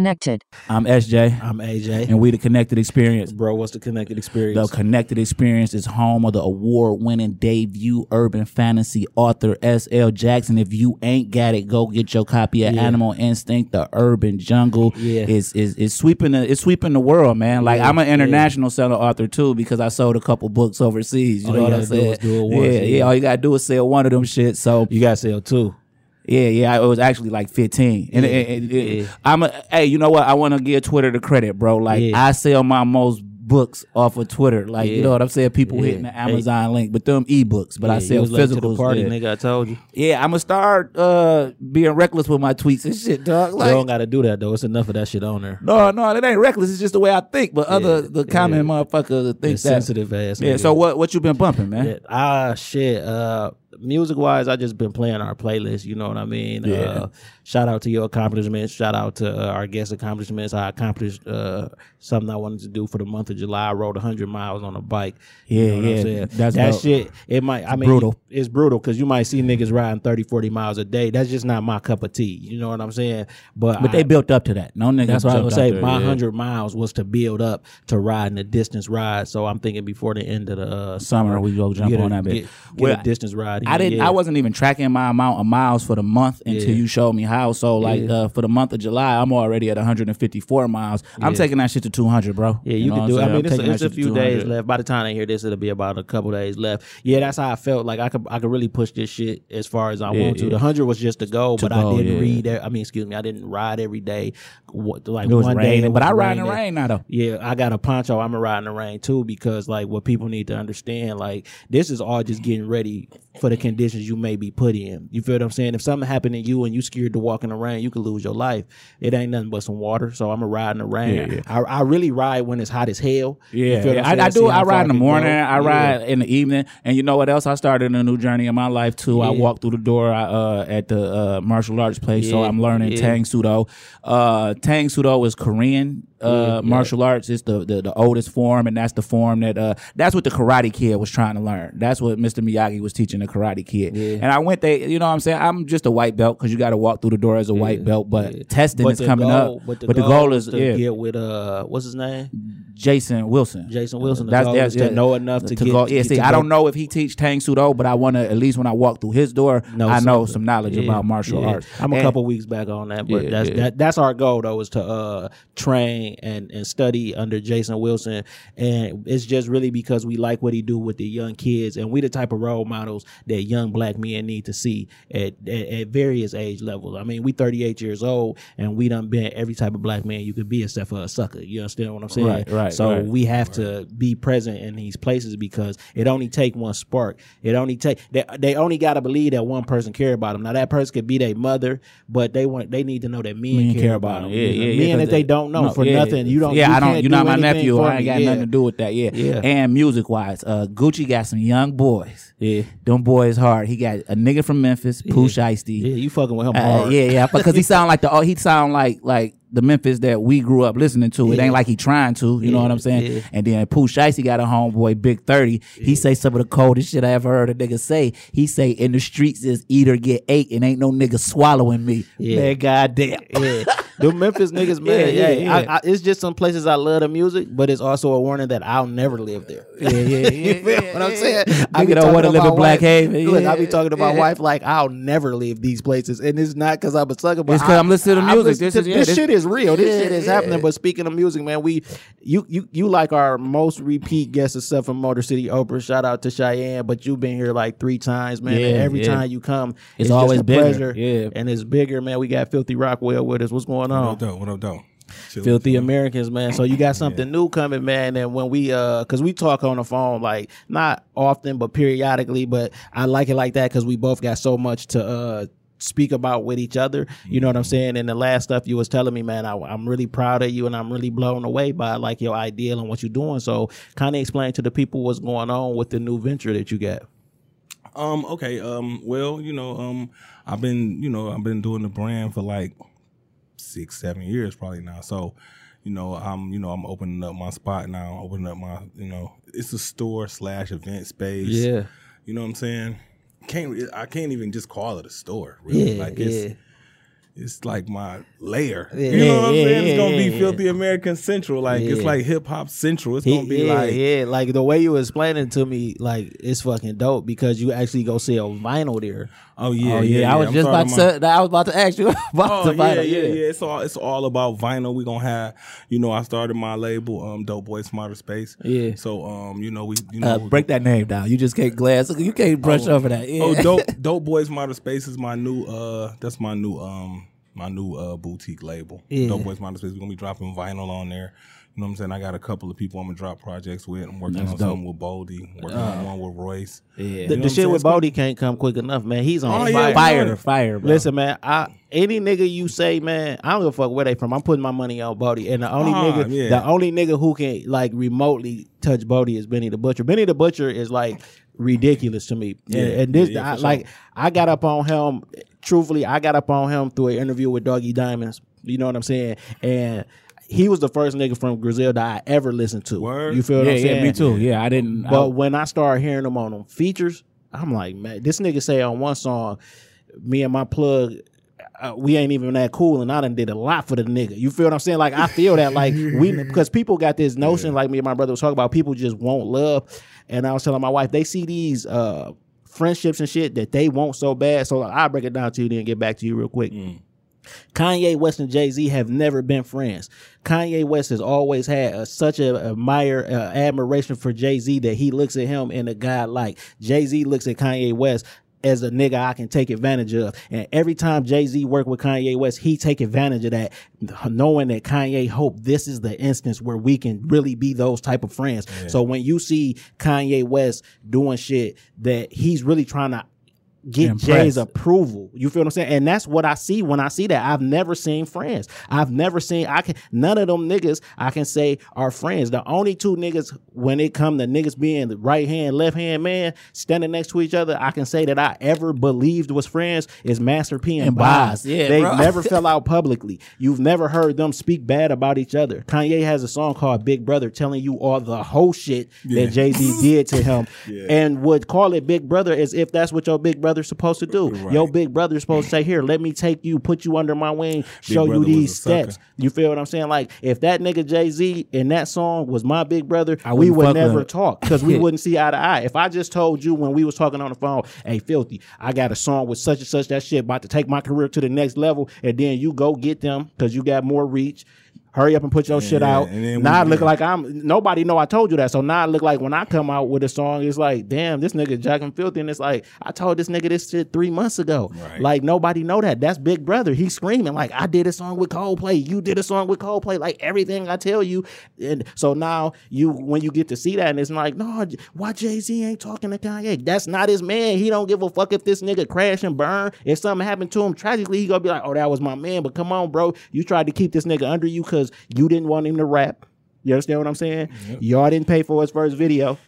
Connected. I'm SJ, I'm AJ. and we the Connected Experience. Bro, what's the connected Experience? The? Connected Experience is home of the award-winning debut urban fantasy author S.L. Jackson. If you ain't got it, go get your copy of Yeah. Animal Instinct. The Urban Jungle Yeah. is is is sweeping the it's sweeping the world, man. Like Yeah, I'm an yeah. international seller author too because I sold a couple books overseas. You All know you what I'm saying? is do it once, yeah, yeah. yeah. All you gotta do is sell one of them shit. So you got to sell two. Yeah, yeah, it was actually like 15. And, Yeah, and- and- yeah. I'm a, hey, you know what? I want to give Twitter the credit, bro. Like Yeah. I sell my most books off of Twitter. Like you know what I'm saying? People hitting the Amazon link, but them ebooks. But I sell you was late to physicals. party, nigga. I told you. yeah, I'm gonna start uh, being reckless with my tweets and shit, dog. you don't got to do that though. It's enough of that shit on there. no, no, that ain't reckless. It's just the way I think. But other the common yeah. motherfucker think that. sensitive ass. Yeah. nigga. So what what you been bumping, man? Ah shit. Uh, music wise, I just been playing our playlist. You know what I mean? Yeah. Uh, shout out to your accomplishments. Shout out to uh, our guest accomplishments. I accomplished uh, something I wanted to do for the month of July. I rode 100 miles on a bike. Yeah, you know what yeah. I'm saying? That's that dope. shit. It might. I mean, brutal. It's brutal because you might see niggas riding 30, 40 miles a day. That's just not my cup of tea. You know what I'm saying? But But I- they built up to that. No nigga. that's what I was say. there, My yeah. hundred miles was to build up to riding a distance ride. So I'm thinking before the end of the uh, Summer, we go jump get a- on that bit. Get, get Well, a distance ride. I didn't. Yeah. I wasn't even tracking my amount of miles for the month until Yeah. you showed me how. So like Yeah. uh, for the month of July, I'm already at 154 miles. I'm taking that shit to 200, bro. Yeah, you, know can do. It. I mean, it's, taking it's a few days left. By the time they hear this, it'll be about a couple days left. Yeah, that's how I felt. Like I could, I could really push this shit as far as I want to. The hundred was just a goal, To but go, I didn't read. I mean, excuse me, I didn't ride every day. What, like one day, raining, it but I ride in the rain now though. Yeah, I got a poncho. I'm gonna ride in the rain too because like what people need to understand, like this is all just getting ready for the conditions you may be put in. You feel what I'm saying? If something happened to you and you scared to walk in the rain, you could lose your life. It ain't nothing but some water. So I'm gonna ride in the rain. Yeah, yeah. I, I really ride when it's hot as hell. Yeah, yeah. I, I do. I ride in the morning. I Yeah. ride in the evening. And you know what else? I started a new journey in my life too. I Yeah. walked through the door I, uh, at the uh, martial arts place, so I'm learning yeah. Tang Soo Do. Uh, Tang Soo Do is Korean uh, Yeah, yeah. martial arts. It's the, the the oldest form, and that's the form that uh, that's what the Karate Kid was trying to learn. That's what Mr. Miyagi was teaching the Karate Kid. Yeah. And I went there. You know what I'm saying? I'm just a white belt because you got to walk through the door as a white belt, but Yeah. testing But is coming goal- up. But the, but the goal, goal is to yeah. get with uh, what's his name? Jason Wilson. Jason Wilson. That's, that's is to know enough to, get. go. Yeah, get see, to I go- don't know if he teach Tang Soo Do, but I want to at least when I walk through his door, know I know something. some knowledge Yeah, about martial yeah. arts. I'm a And- couple weeks back on that, but Yeah, that's yeah. that, that's our goal though is to uh train and and study under Jason Wilson, and it's just really because we like what he do with the young kids, and we the type of role models that young black men need to see at at, at various age levels. I mean, we 38 years old, and we done been every type of black man you could be except for a sucker. You understand what I'm saying? Right, right, So right. we have to be present in these places because it only take one spark. It only take they, they only got to believe that one person care about them. Now that person could be their mother, but they want they need to know that men, Men care, about them. Yeah, yeah, yeah. Men that they don't know no, for yeah, nothing. You don't. Yeah, you I don't. You're do not my nephew. I ain't got nothing to do with that. Yeah. Yeah. And music wise, uh, Gucci got some young boys. Yeah, Them boys hard. He got a nigga from Memphis, Pooh Shiesty. yeah. You fucking with him Uh, hard. yeah, yeah, because he sound like the oh, he sound like like the Memphis that we grew up listening to. It Yeah. ain't like he trying to, you know what I'm saying? yeah. And then Pooh Shiesty got a homeboy, Big Thirty. He say some of the coldest shit I ever heard a nigga say. He say in the streets is eat or get ate, and ain't no nigga swallowing me. Yeah. Man, goddamn. yeah. The Memphis niggas, man. Yeah, Yeah, yeah. I, I, it's just some places I love the music, but it's also a warning that I'll never live there. Yeah, yeah, yeah. You feel what I'm saying? I be don't wanna live in Black Haven. Look, I be talking to my wife like I'll never leave these places, and it's not because I'm a sucker. But It's 'cause I- I'm listening to music. listening This to- is- this this- shit is real. This shit is happening. But speaking of music, man, we you you you like our most repeat guest except from Motor City Oprah. Shout out to Cheyenne, but you've been here like three times, man. And every time you come, It's just always a bigger. pleasure. Yeah. and it's bigger, man. We got Filthy Rockwell with us. What's going on? What up, though? What up, though? Filthy. Americans, man. So you got something new coming, man. And when we, uh, cause we talk on the phone, like not often, but periodically, but I like it like that. Cause we both got so much to, uh, speak about with each other. You know what I'm saying? And the last stuff you was telling me, man, I, I'm really proud of you and I'm really blown away by like your ideal and what you're doing. So kind of explain to the people what's going on with the new venture that you got. Um, okay. Um, well, you know, um, I've been, you know, I've been doing the brand for like six, seven years probably now. So, you know, I'm, you know, I'm opening up my spot now, opening up my, you know, it's a store slash event space. Yeah. You know what I'm saying? Can't I can't even just call it a store. Really. Yeah, like it's yeah. it's like my layer. Yeah, you know what I'm yeah, saying? It's gonna be filthy American central. Like it's like hip hop central. It's gonna be like yeah, like the way you were explaining to me, like it's fucking dope because you actually go sell vinyl there. Oh yeah, oh yeah. yeah, I was I'm just about to. my- I was about to ask you about Oh the yeah, vinyl. yeah, yeah. It's all it's all about vinyl. We gonna have, you know, I started my label, um, Dope Boys From Outer Space. Yeah. So, um, you know, we, you know, Uh, break that name down. You just can't glass. You can't brush over that. Yeah. Oh, dope, dope boys From Outer Space is my new, uh, that's my new, um, my new uh boutique label. Yeah. Dope Boys From Outer Space. We're gonna be dropping vinyl on there. You know what I'm saying? I got a couple of people I'm gonna drop projects with. I'm working That's on dope. something with Boldy, working on one with Royce. yeah. The, You know the what shit with It's can't come quick enough, man. He's on Oh, yeah, fire. we fire, fire, bro. Listen, man, I any nigga you say, man, I don't give a fuck where they from. I'm putting my money on Boldy, and the only Ah, nigga, yeah. the only nigga who can like remotely touch Boldy is Benny the Butcher. Benny the Butcher is like ridiculous to me, Yeah, and, and this, yeah, yeah, I, for like. I got up on him. Truthfully, I got up on him through an interview with Doggy Diamonds. You know what I'm saying? And he was the first nigga from Griselda I ever listened to. Word. You feel what yeah, I'm saying? yeah, me too. Yeah, I didn't. But I, when I started hearing them on them features, I'm like, man, this nigga say on one song, me and my plug, uh, we ain't even that cool, and I done did a lot for the nigga. You feel what I'm saying? Like I feel that, like we, because people got this notion, like me and my brother was talking about, people just won't love. And I was telling my wife, they see these uh friendships and shit that they want so bad. So I'll break it down to you, then get back to you real quick. Kanye West and Jay Z have never been friends. Kanye West has always had a, such a admire uh, admiration for Jay Z that he looks at him in a guy like Jay Z looks at Kanye West as a nigga I can take advantage of. And every time Jay Z worked with Kanye West, he take advantage of that, knowing that Kanye hope this is the instance where we can really be those type of friends. So when you see Kanye West doing shit that he's really trying to get Impress. Jay's approval. You feel what I'm saying? And that's what I see when I see that. I've never seen friends. I've never seen I can none of them niggas I can say are friends. The only two niggas when it come to niggas being the right hand, left hand man standing next to each other, I can say that I ever believed was friends is Master P and, And Boz. Boz, yeah, they bro. never fell out publicly. You've never heard them speak bad about each other. Kanye has a song called Big Brother telling you all the whole shit that Jay Z did to him, and would call it Big Brother as if that's what your big brother's supposed to do. Your big brother's supposed to say, "Here, let me take you, put you under my wing, show you these a sucker. steps." You feel what I'm saying? Like if that nigga Jay Z in that song was my big brother, we would never him. talk because we wouldn't see eye to eye. If I just told you when we was talking on the phone, "Hey, filthy, I got a song with such and such that shit about to take my career to the next level," and then you go get them because you got more reach. Hurry up and put your shit yeah, out. and Now I we- look like I'm nobody know I told you that. So now I look like when I come out with a song, it's like, damn, this nigga jacking filthy, and it's like I told this nigga this shit three months ago. Right. Like nobody know that. That's Big Brother. He's screaming like I did a song with Coldplay. You did a song with Coldplay. Like everything I tell you. And so now you when you get to see that and it's like, no, why Jay Z ain't talking to Kanye? That's not his man. He don't give a fuck if this nigga crash and burn. If something happened to him tragically, he gonna be like, oh, that was my man. But come on, bro, you tried to keep this nigga under you because you didn't want him to rap. You understand what I'm saying? Y'all didn't pay for his first video.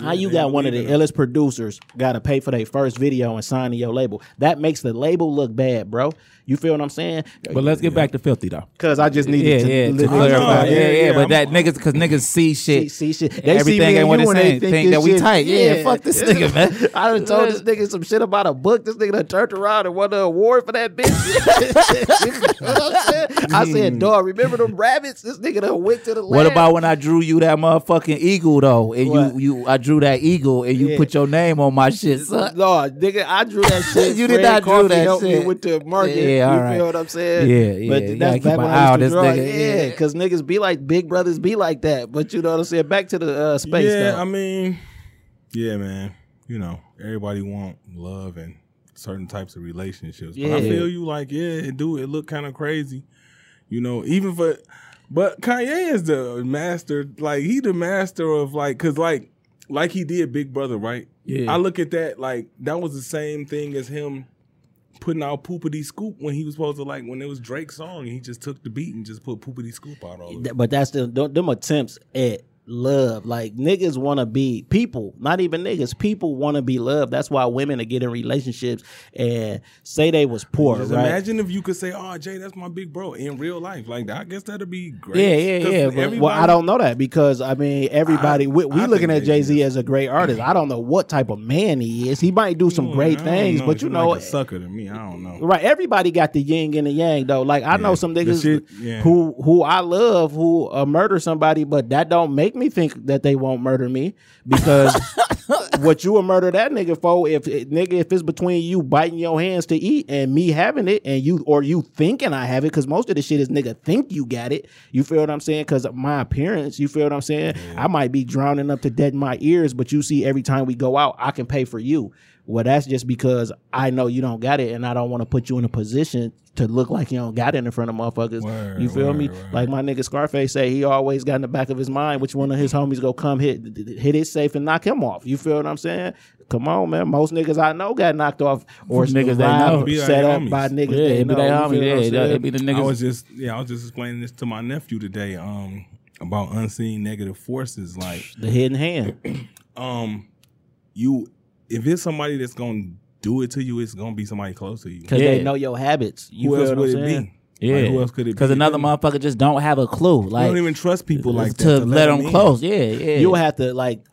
How you got one of the illest producers got to pay for their first video and sign to your label? That makes the label look bad, bro. You feel what I'm saying? but let's get back to filthy though. Because I just needed Yeah, to, yeah, to clarify. Yeah, yeah, but that niggas, because niggas see See, shit. see shit. They see Everything me ain't and what you it and they saying. think, Think this that we shit- tight. Yeah, fuck this nigga, man. I done told this nigga some shit about a book. This nigga done turned around and won an award for that bitch. You know what I'm saying? I said, mm. dog, remember them rabbits? This nigga done went to the What lab. about when I drew you that motherfucking eagle though, and What? you you I drew that eagle and you Yeah. put your name on my shit, son. No, nigga, I drew that shit. You did Fred not drew that helped shit. me with the market. Yeah, all you right. feel what I'm saying? Yeah, yeah, But you that's keep back an when I used to this draw. nigga, Yeah, yeah. because niggas be like, big brothers be like that. But you know what I'm saying? Back to the uh, space yeah, though. I mean, yeah, man. You know, everybody want love and certain types of relationships. But I feel you like, yeah, it do. It look kind of crazy. You know, even for, but Kanye is the master. Like he the master of like, cause like, like he did Big Brother, right? Yeah. I look at that like that was the same thing as him putting out poopity scoop when he was supposed to like when it was Drake's song and he just took the beat and just put poopity scoop out all of it. But that's the them attempts at love. Like niggas want to be people, not even niggas. People want to be loved. That's why women are getting relationships and say they was poor. Right? imagine if you could say, "Oh, Jay, that's my big bro" in real life. Like I guess that'd be great. Yeah, yeah, yeah. But, well, I don't know that because I mean, everybody we, we I looking at Jay Z as a great artist. I don't know what type of man he is. He might do some Ooh, great things, know. but you know, like a sucker to me. I don't know. Right, everybody got the yin and the yang though. Like I know some niggas shit- yeah. who who I love who uh, murder somebody, but that don't make me think that they won't murder me because what you would murder that nigga for if nigga if it's between you biting your hands to eat and me having it and you or you thinking I have it because most of the shit is nigga think you got it. You feel what I'm saying? Because my appearance, you feel what I'm saying? I might be drowning up to dead in my ears, but you see every time we go out, I can pay for you. Well, that's just because I know you don't got it, and I don't want to put you in a position to look like you don't got it in front of motherfuckers. Word, you feel me? word, word. Like my nigga Scarface say, he always got in the back of his mind which one of his homies go come hit hit it safe and knock him off. You feel what I'm saying? Come on, man. Most niggas I know got knocked off or Niggas they know. set up homies. by niggas. Yeah, they it be know. they You homie. feel what I'm Yeah, it be the I was just yeah, I was just explaining this to my nephew today. Um, about unseen negative forces. Like, the hidden hand. um, you if it's somebody that's gonna do it to you, it's gonna be somebody close to you. Because Yeah. they know your habits. You Who feel else what would I'm it saying? be? Yeah, Like, who else could it be? Because another You motherfucker just don't have a clue. Like you don't even trust people uh, like that to, let them in. close. Yeah, yeah. you would have to like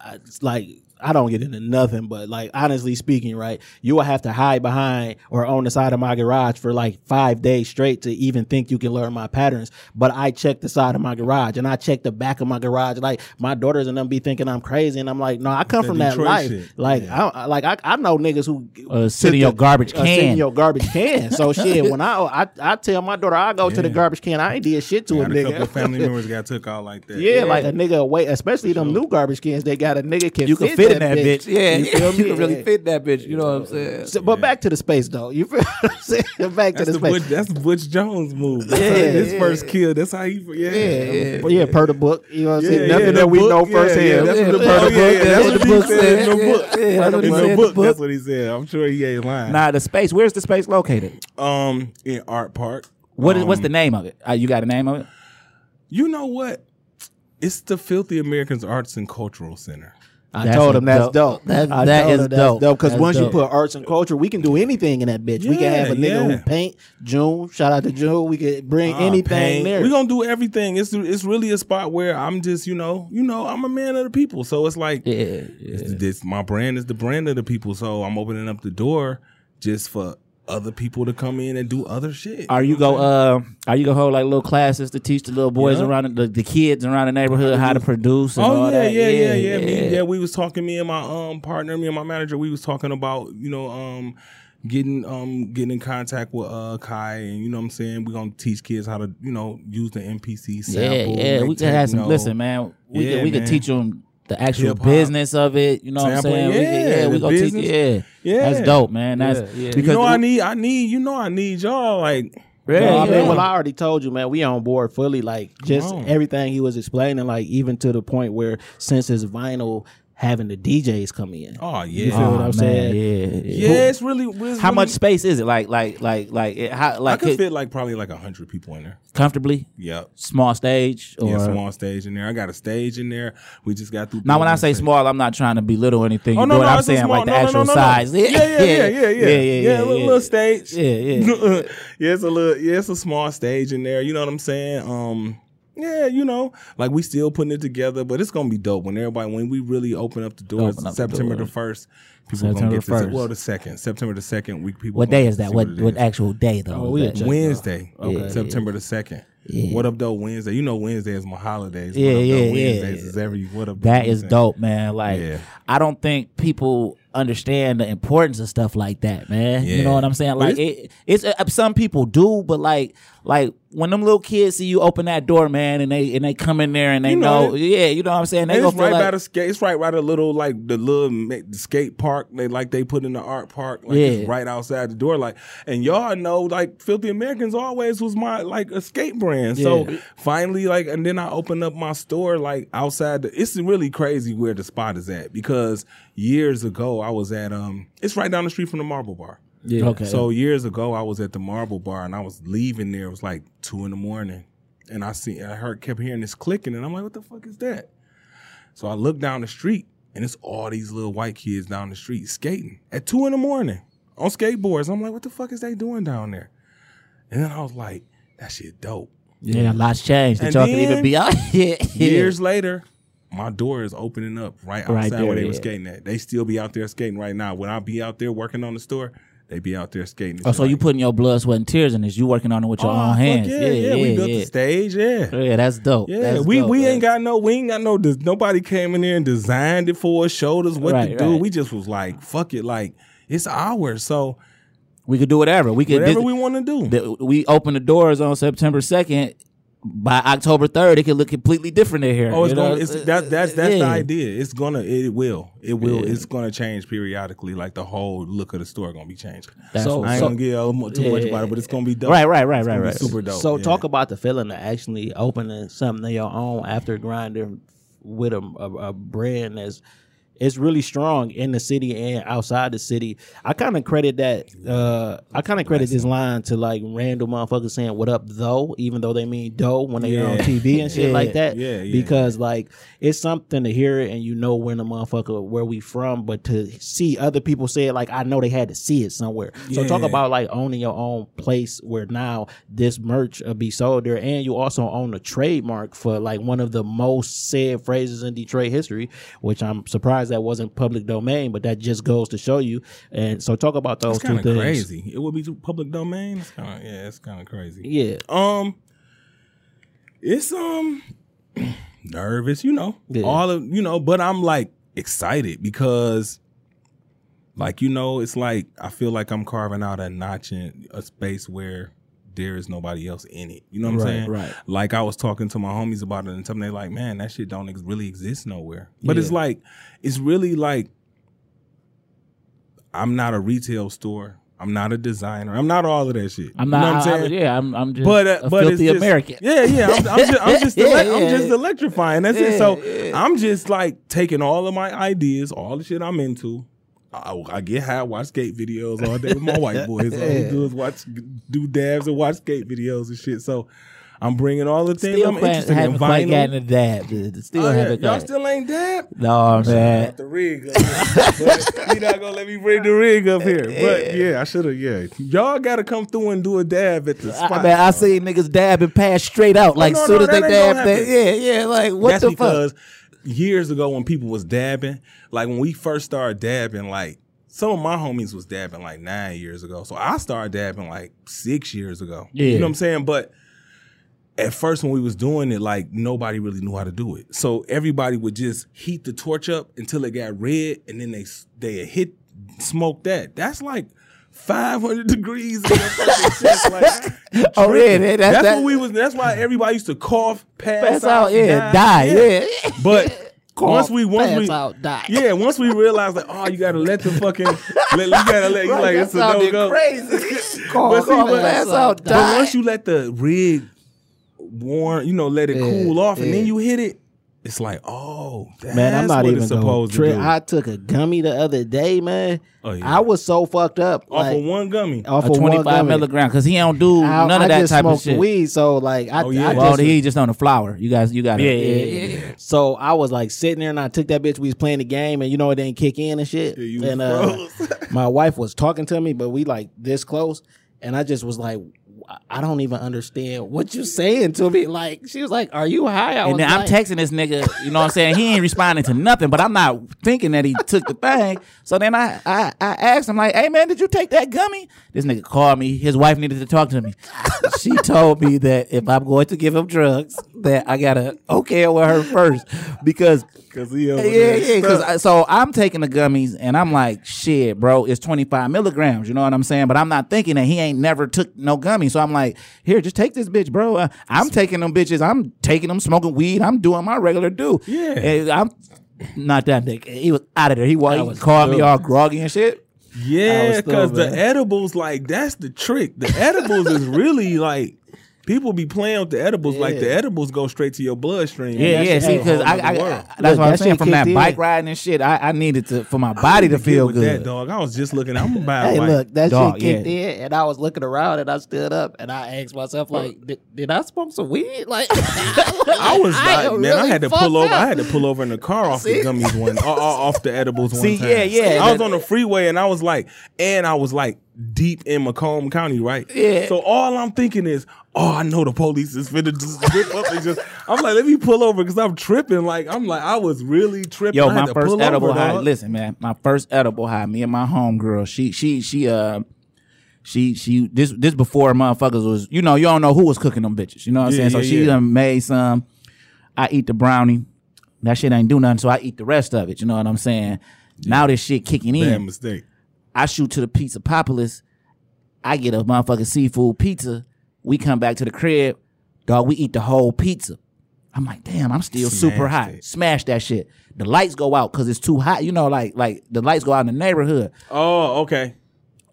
like I don't get into nothing, but like honestly speaking, right, you will have to hide behind or on the side of my garage for like five days straight to even think you can learn my patterns. But I check the side of my garage and I check the back of my garage. Like my daughters and them be thinking I'm crazy, and I'm like, no, I come That from that life. shit. Like I, I like I, I know niggas who Uh, sit in your took the- garbage uh, sit in can. your garbage can. So shit, when I I, I tell my daughter I go to the garbage can, I ain't did shit to I a had a couple family members got took out like that. Yeah, like a nigga away, especially them new garbage cans. They got a nigga can you can fit in that bitch. Yeah, you feel me? you can really Yeah. fit in that bitch. You know what I'm saying? So, but back to the space though. You feel what I'm saying? Back to the the, space. Butch, that's Butch Jones move. That's Yeah, how his yeah. first kill. That's how he. Yeah, Yeah, yeah. Well, yeah, per the book. You know what I'm saying? Nothing yeah, that we book, know firsthand. yeah, that's what the Yeah, book- yeah, yeah, yeah, that's what what the he book said said. in the book. In that's what he the said book, book. that's what he said. I'm sure he ain't lying. Nah, the space. Where's the space located? Um, in Art Park. What is, what's Um, the name of it? Uh, you got a name of it? You know what? It's the Filthy Americans Arts and Cultural Center. I That's told him that's dope- dope. that- I that is that's dope. Because once you put arts and culture, we can do anything in that bitch. we can have a nigga yeah. who paint. June, shout out to June. We could bring ah, anything there. We're gonna do everything. It's it's really a spot where I'm just, you know, you know, I'm a man of the people. So it's like Yeah, it's, this my brand is the brand of the people. So I'm opening up the door just for other people to come in and do other shit. Are you go? Uh, are you gonna hold like little classes to teach the little boys Yeah. around the, the kids around the neighborhood how to produce? And Oh all yeah, that? yeah, yeah, yeah, Me, yeah, we was talking. Me and my um partner, me and my manager, we was talking about you know um getting um getting in contact with uh Kai, and you know what I'm saying we're gonna teach kids how to you know use the MPC Yeah, sample. yeah. make We can have some. Listen, man. We Yeah, could we could teach them the actual Hip-hop. business of it. You know what I'm Sampling, saying? we yeah, yeah, we the gonna teach. Yeah, Yeah. That's dope, man. That's Yeah, yeah. because You know I need, I need, you know I need y'all like. Yeah, No, I mean, yeah. well, I already told you, man. We on board fully. Like just everything he was explaining, like even to the point where since his vinyl having the DJs come in. Oh yeah, You feel what Oh, I'm man, saying? Yeah, yeah. yeah. It's really. It's How really- much space is it? Like, like, like, like, it, how, I like, could could- fit like probably like a hundred people in there. comfortably? Yep. Small stage or Yeah, small stage in there. I got a stage in there. We just got through. Now, when I say stage. small, I'm not trying to belittle anything. Oh you no, do no, what I'm saying, small, like the no, no, actual no, no, no. size. Yeah, yeah, yeah, yeah, yeah, yeah, yeah, yeah. a little, yeah. little stage. Yeah, yeah. yeah, it's a little. Yeah, it's a small stage in there. You know what I'm saying? Um, yeah, you know, like we still putting it together, but it's gonna be dope when everybody when we really open up the doors. Up September the first. People September gonna get the 1st. Well, the second, September the second. We people. What day is that? see What it what is. actual day though? Oh, we'll that? check. Wednesday, oh, Okay. September the second. Yeah. What up, though? Wednesday. You know Wednesday is my holidays. Yeah, what up, yeah, though? yeah. Wednesdays is every what up. That though is dope, man. Like, Yeah. I don't think people understand the importance of stuff like that, man. You know what I'm saying? Like, it, it's uh, some people do, but like, like when them little kids see you open that door, man, and they and they come in there and they You know know, yeah, you know what I'm saying? They it's right like, by the skate. It's right by the little like the little the skate park. They like they put in the art park. Like Yeah. it's right outside the door. Like and y'all know like Filthy Americans always was my like a skate brand. So finally like and then I opened up my store like outside. The, it's really crazy where the spot is at because years ago I was at um it's right down the street from the Marble Bar. Yeah. Okay. So years ago, I was at the Marble Bar and I was leaving there. It was like two in the morning, and I see I heard kept hearing this clicking, and I'm like, "What the fuck is that?" So I look down the street, and it's all these little white kids down the street skating at two in the morning on skateboards. I'm like, "What the fuck is they doing down there?" And then I was like, "That shit dope." yeah, a lots changed. That And y'all can even then, be out here. Years later, my door is opening up right outside Right there, where they were skating at. They still be out there skating right now. When I be out there working on the store, they be out there skating. It's Oh, so you like, putting your blood, sweat, and tears in this? You working on it with your Oh, own hands? Yeah, yeah, we built the stage. Yeah, Yeah, that's dope. yeah. That's we dope, we man. ain't got no. We ain't got no. Nobody came in there and designed it for us, showed us what to do. right. We just was like, fuck it, like it's ours. So We could do whatever. We could. whatever this- we want to do. the- we open the doors on September second. By October third, it could look completely different in here. Oh, it's you gonna. It's, that, that's that's the idea. It's gonna. It will. It will. Yeah. It's gonna change periodically. Like the whole look of the store gonna be changed. That's So- what's I ain't up. gonna get uh, mo- too much Yeah. about it, but it's gonna be dope. Right, right, right, It's right, gonna be right. Super dope. So yeah. talk about the feeling of actually opening something of your own after grinding with a, a, a brand that's it's really strong in the city and outside the city. I kind of credit that. Uh, I kind of credit this line to like random motherfuckers saying "What up, though," even though they mean "dough" when they on Yeah. TV and shit Yeah. like that. Yeah, yeah, Because like it's something to hear it and you know when the motherfucker where we from, but to see other people say it, like I know they had to see it somewhere. So talk about like owning your own place where now this merch will be sold there, and you also own a trademark for like one of the most said phrases in Detroit history, which I'm surprised that wasn't public domain, but that just goes to show you. And so talk about those It's two kind of things. crazy. It would be public domain. It's kind of yeah. It's kind of crazy. Yeah, Um, it's um nervous, you know. Yeah. All of you know, but I'm like excited because, like you know, it's like I feel like I'm carving out a notch in a space where there is nobody else in it. You know what I'm Right, saying? right. Like I was talking to my homies about it, and something they like, man, that shit don't ex- really exist nowhere. But it's like, it's really like, I'm not a retail store. I'm not a designer. I'm not all of that shit. I'm You not. know what I'm I- I- saying? yeah, I'm. I'm just but uh, but it's filthy just, American. Yeah, yeah. I'm, I'm just I'm just, Yeah, ele- yeah. I'm just electrifying. That's it. So yeah. I'm just like taking all of my ideas, all the shit I'm into. I, I get high, watch skate videos all day with my white boys. All we do is watch, do dabs and watch skate videos and shit. So I'm bringing all the things Still I'm quite, interested in. haven't quite Vinyl. gotten a dab. dude. Still Oh, yeah. haven't Y'all still ain't dab? no man. the rig up. but he not gonna let me bring the rig up here. But yeah, I should have. Yeah, y'all got to come through and do a dab at the spot. I, man, I see niggas dab and pass straight out. Oh, like no, soon no, as they dab, they, yeah, yeah. Like what That's the because fuck? Years ago when people was dabbing, like when we first started dabbing, like some of my homies was dabbing like nine years ago. So I started dabbing like six years ago. Yeah. You know what I'm saying? But at first when we was doing it, like nobody really knew how to do it. So everybody would just heat the torch up until it got red and then they they hit smoke that. That's like 500 degrees in your fucking chest. Like, Oh, yeah, that- that's that- what we was. That's why everybody used to cough, pass, Pass out, yeah, die, yeah. But once we once we out, die. yeah, once we realized like, oh, you gotta let the fucking let, you gotta let you like it's a no go. crazy. But see, call, but- pass out, But die. once you let the rig warm, you know, let it cool off, and then you hit it, it's like, oh, that's Man, I'm not what even it's supposed supposed to do. I took a gummy the other day, man. Oh, yeah. I was so fucked up. off like, of one gummy. off a of 25 gummy. milligram because he don't do I, none I of that type of shit. weed, so like I, Oh, yeah. I Well, Well, just, he just on the flower. You guys, you got to yeah, yeah, yeah. So I was like sitting there and I took that bitch. We was playing the game and you know it didn't kick in and shit. Yeah, you and uh, my wife was talking to me, but we like this close, and I just was like, I don't even understand what you're saying to me. Like she was like, "Are you high?" I And was then I'm texting this nigga, you know what I'm saying? He ain't responding to nothing, but I'm not thinking that he took the thing. So then I, I, I asked him, like, hey man, did you take that gummy? This nigga called me. His wife needed to talk to me. she told me that if I'm going to give him drugs, that I gotta okay with her first. Because Cause he over yeah, there yeah. Because so I'm taking the gummies and I'm like, shit, bro, it's 25 milligrams. You know what I'm saying? But I'm not thinking that he ain't never took no gummy. So I'm like, here, just take this bitch, bro. Uh, I'm taking them bitches. I'm taking them, smoking weed. I'm doing my regular do. Yeah. And I'm not that nigga. He was out of there. He, wa- he was called me all groggy and shit. Yeah, because the edibles, like that's the trick. The edibles is really like People be playing with the edibles like the edibles go straight to your bloodstream. Yeah, yeah. See, because I, I, I that's Look, what I'm that saying. shit From that kicked bike in. riding and shit, I, I needed to for my body to feel with good. That, dog. I was just looking. I'm about Hey, like, look, that Dog, shit kicked yeah. in, and I was looking around, and I stood up, and I asked myself, like, did, did I smoke some weed? Like, I was like, am man, I had to fucked pull over. up. I had to pull over in the car off the gummies one, o- o- off the edibles one See, time. yeah, yeah, I was on the freeway and I was like, and I was like deep in Macomb County, right? Yeah. So all I'm thinking is, oh, I know the police is finna just rip up and just. I'm like, let me pull over because I'm tripping. Like I'm like, I was really tripping. Yo, my first edible over, high. dog. Listen, man, my first edible high. Me and my homegirl. She, she, she. Uh, she, she. This, this before motherfuckers was. You know, you don't know who was cooking them bitches. You know what I'm Yeah, saying? So yeah, she yeah. done made some. I eat the brownie. That shit ain't do nothing, so I eat the rest of it. You know what I'm saying? Now this shit kicking Bad in. mistake. I shoot to the Pizza Papalis. I get a motherfucking seafood pizza. We come back to the crib. Dog, we eat the whole pizza. I'm like, damn, I'm still super Smashed hot. it. Smash that shit. The lights go out because it's too hot. You know, like like the lights go out in the neighborhood. Oh, okay.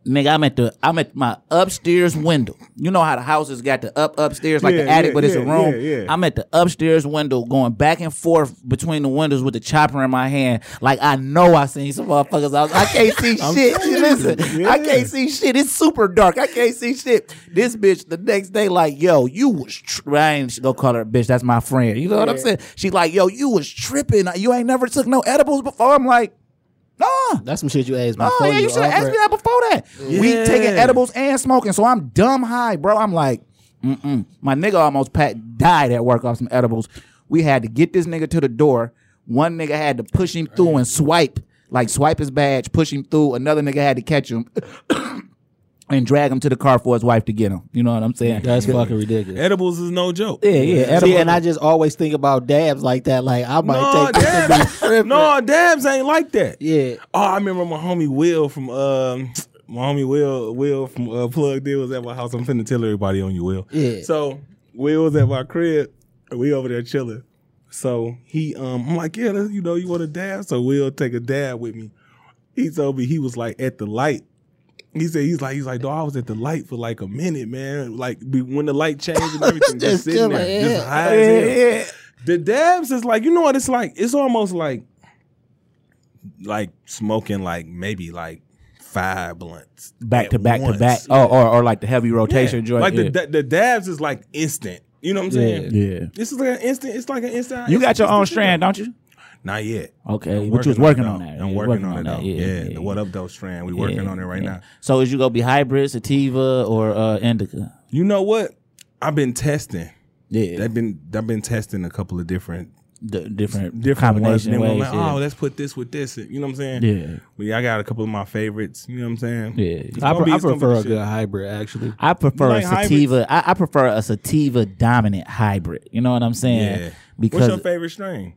Nigga, I'm at the I'm at my upstairs window. You know how the houses got the up upstairs like the attic, yeah, but it's a room. yeah, yeah. I'm at the upstairs window, going back and forth between the windows with the chopper in my hand. Like I know I seen some motherfuckers. out. I can't see shit. Listen, I can't see shit. It's super dark. I can't see shit. This bitch the next day like, yo, you was. Tri- I ain't gonna call her a bitch. That's my friend. You know what I'm saying? She like, yo, you was tripping. You ain't never took no edibles before. I'm like, nah. That's some shit you asked me. Oh yeah, you should have asked me that before that. We taking edibles and smoking, so I'm dumb high, bro. I'm like, mm-mm. My nigga almost pat died at work off some edibles. We had to get this nigga to the door. One nigga had to push him through and swipe, like swipe his badge, push him through. Another nigga had to catch him. And drag him to the car for his wife to get him. You know what I'm saying? That's fucking ridiculous. Edibles is no joke. yeah, yeah. See, and I just always think about dabs like that. Like I might No, take this and be dabs, tripping. no, dabs ain't like that. Yeah. Oh, I remember my homie Will from um my homie Will Will from uh, Plug Deal was at my house. I'm finna tell everybody on you, Will. Yeah. So Will was at my crib. and We over there chilling. So he um I'm like, yeah, let's- you know, you want a dab? So Will take a dab with me. He told me he was like at the light. He said he's like he's like, dog, I was at the light for like a minute, man. Like when the light changed and everything, just, Just sitting there, chilling, just yeah. as hell. The dabs is like, you know what it's like? It's almost like like smoking like maybe like five blunts back to back to once. back. Oh, or or like the heavy rotation Yeah. joint. Like yeah. the, the the dabs is like instant. You know what I'm saying? Yeah. This is like an instant. It's like an instant. you got it's- your own strand, don't you? Not yet. Okay, I'm but you was working working on on it, that. I'm Yeah, working on it that. though. Yeah, Yeah, yeah, the what up though strand. We working on it right yeah. now. So is you gonna be hybrid, sativa, or uh, indica? You know what? I've been testing. Yeah, I've been I've been testing a couple of different the different different ones. combination Then ways. like, yeah. oh, let's put this with this. You know what I'm saying? Yeah. But yeah, I got a couple of my favorites. You know what I'm saying? Yeah. It's I, gonna be- I it's gonna be prefer a good hybrid, actually. I prefer You a sativa. I, I prefer a sativa dominant hybrid. You know what I'm saying? Yeah. What's your favorite strain?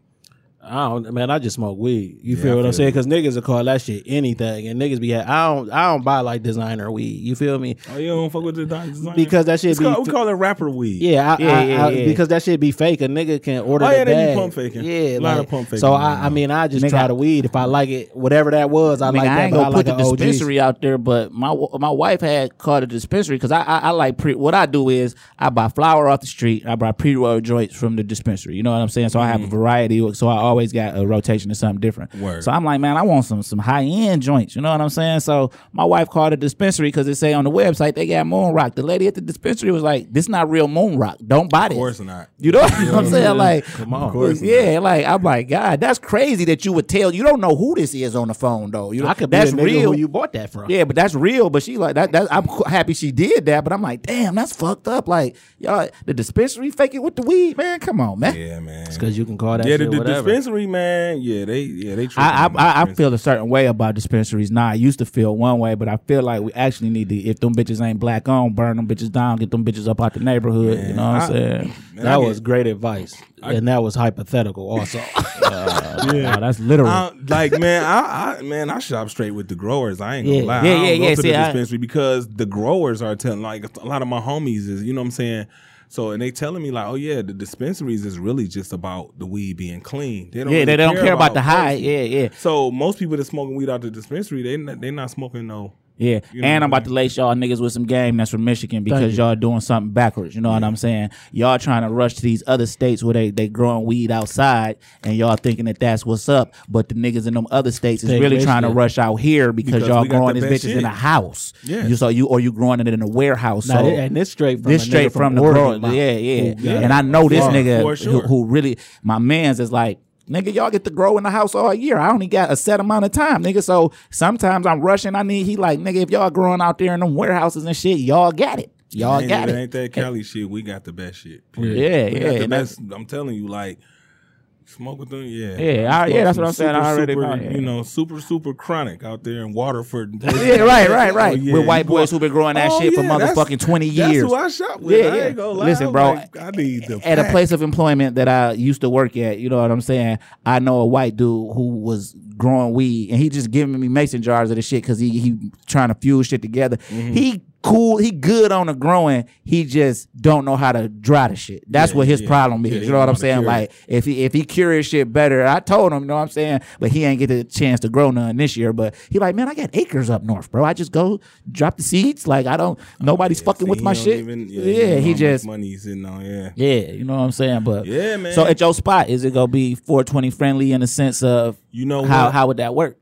I don't, man. I just smoke weed. You Yeah, feel I what I'm saying? Because niggas will call that shit anything, and niggas be. I don't. I don't buy like designer weed. You feel me? Oh, you don't fuck with the designer? Because that shit It's be. called, we call it rapper weed. yeah, I, Yeah, I, yeah, I, yeah. because that shit be fake. A nigga can order Oh, the yeah, they be bag. pump faking. Yeah, A lot like, of pump faking So I, I mean, I just Nigga, try I- the weed. If I like it, whatever that was, I Nigga, like I that. ain't But I gonna like put the a OG. dispensary out there, but my my wife had called a dispensary because I, I I like pre. What I do is I buy flour off the street. I buy pre roll joints from the dispensary. You know what I'm saying? So I have a mm. variety. So I always got a rotation of something different. Word. So I'm like, man, I want some some high end joints. You know what I'm saying? So my wife called a dispensary because it say on the website they got moon rock. The lady at the dispensary was like, "This is not real moon rock. Don't buy this." Of course not. You know what I'm saying? Like, Come on. Of course yeah, like I'm like, God, that's crazy that you would tell. You don't know who this is on the phone though. You know, I could be that's a nigga real. who you bought that from. Yeah, but that's real. But she like that. that I'm happy she did that. But I'm like, damn, that's fucked up. Like, y'all, the dispensary fake it with the weed, man. Come on, man. Yeah, man. It's because you can call that Yeah, the, shit the whatever. Dispensary, man. Yeah, they yeah they. I, I I I feel a certain way about dispensaries now. I used to feel one way, but I feel like we actually need to. If them bitches ain't black on, burn them bitches down, get them bitches up out the neighborhood. you know what I'm saying? Man, that I was get- great advice, and that was hypothetical also. Uh, yeah, that's literal. I, like man, I, I man, I shop straight with the growers. I ain't gonna Yeah. lie. Yeah, I don't yeah, go yeah. to See, the I- dispensary because the growers are telling like a lot of my homies is you know what I'm saying. So and they telling me like, oh yeah, the dispensaries is really just about the weed being clean. They don't yeah, really they don't care about the high. person. Yeah, yeah. So most people that smoking weed out the dispensary, they not, they not smoking no Yeah, You know and I'm about I to lace y'all niggas with some game that's from Michigan because you. y'all doing something backwards. You know what I'm saying? Y'all trying to rush to these other states where they they growing weed outside, and y'all thinking that that's what's up. But the niggas in them other states is Take really trying to rush out here because, Because y'all growing the these best bitches shit. in a house. Yeah. you so you or you growing it in a warehouse. Nah, so thi- and this straight from this a straight from, the Oregon, grower. man. Yeah, yeah, Who got And. I know this nigga for who, who really my man's is like. Nigga, y'all get to grow in the house all year. I only got a set amount of time, nigga. So sometimes I'm rushing. I need he like, nigga, if y'all growing out there in them warehouses and shit, y'all got it. Y'all ain't, got it. Ain't that Cali shit? We got the best shit. Yeah, We yeah, got the that's- best. I'm telling you, like. Smoke with them, yeah. Yeah, I- yeah, that's what I'm saying. I already super, yeah. You know, super, super chronic out there in Waterford. Yeah, right, right, right. Oh, yeah, With white boys who've been growing that Oh, shit for motherfucking 20 years. That's who I shop with. Yeah, I yeah. ain't gonna lie. Listen, bro, like, I need the at a place of employment that I used to work at, you know what I'm saying? I know a white dude who was growing weed and he just giving me mason jars of the shit because he he trying to fuse shit together. Mm-hmm. He cool, he good on the growing. He just don't know how to dry the shit. That's Yeah, what his yeah. problem is. Yeah, you know what I'm know how to saying? Like if he if he cure his shit better, I told him, you know what I'm saying? But he ain't get the chance to grow none this year. But he like, man, I got acres up north, bro. I just go drop the seeds. Like I don't oh, nobody's Yeah, fucking see, with my shit. even- yeah, don't he just money he's sitting on. Yeah, yeah, you know what I'm saying? But Yeah, man. So at your spot, is it gonna be 420 friendly in the sense of You know how what? how would that work?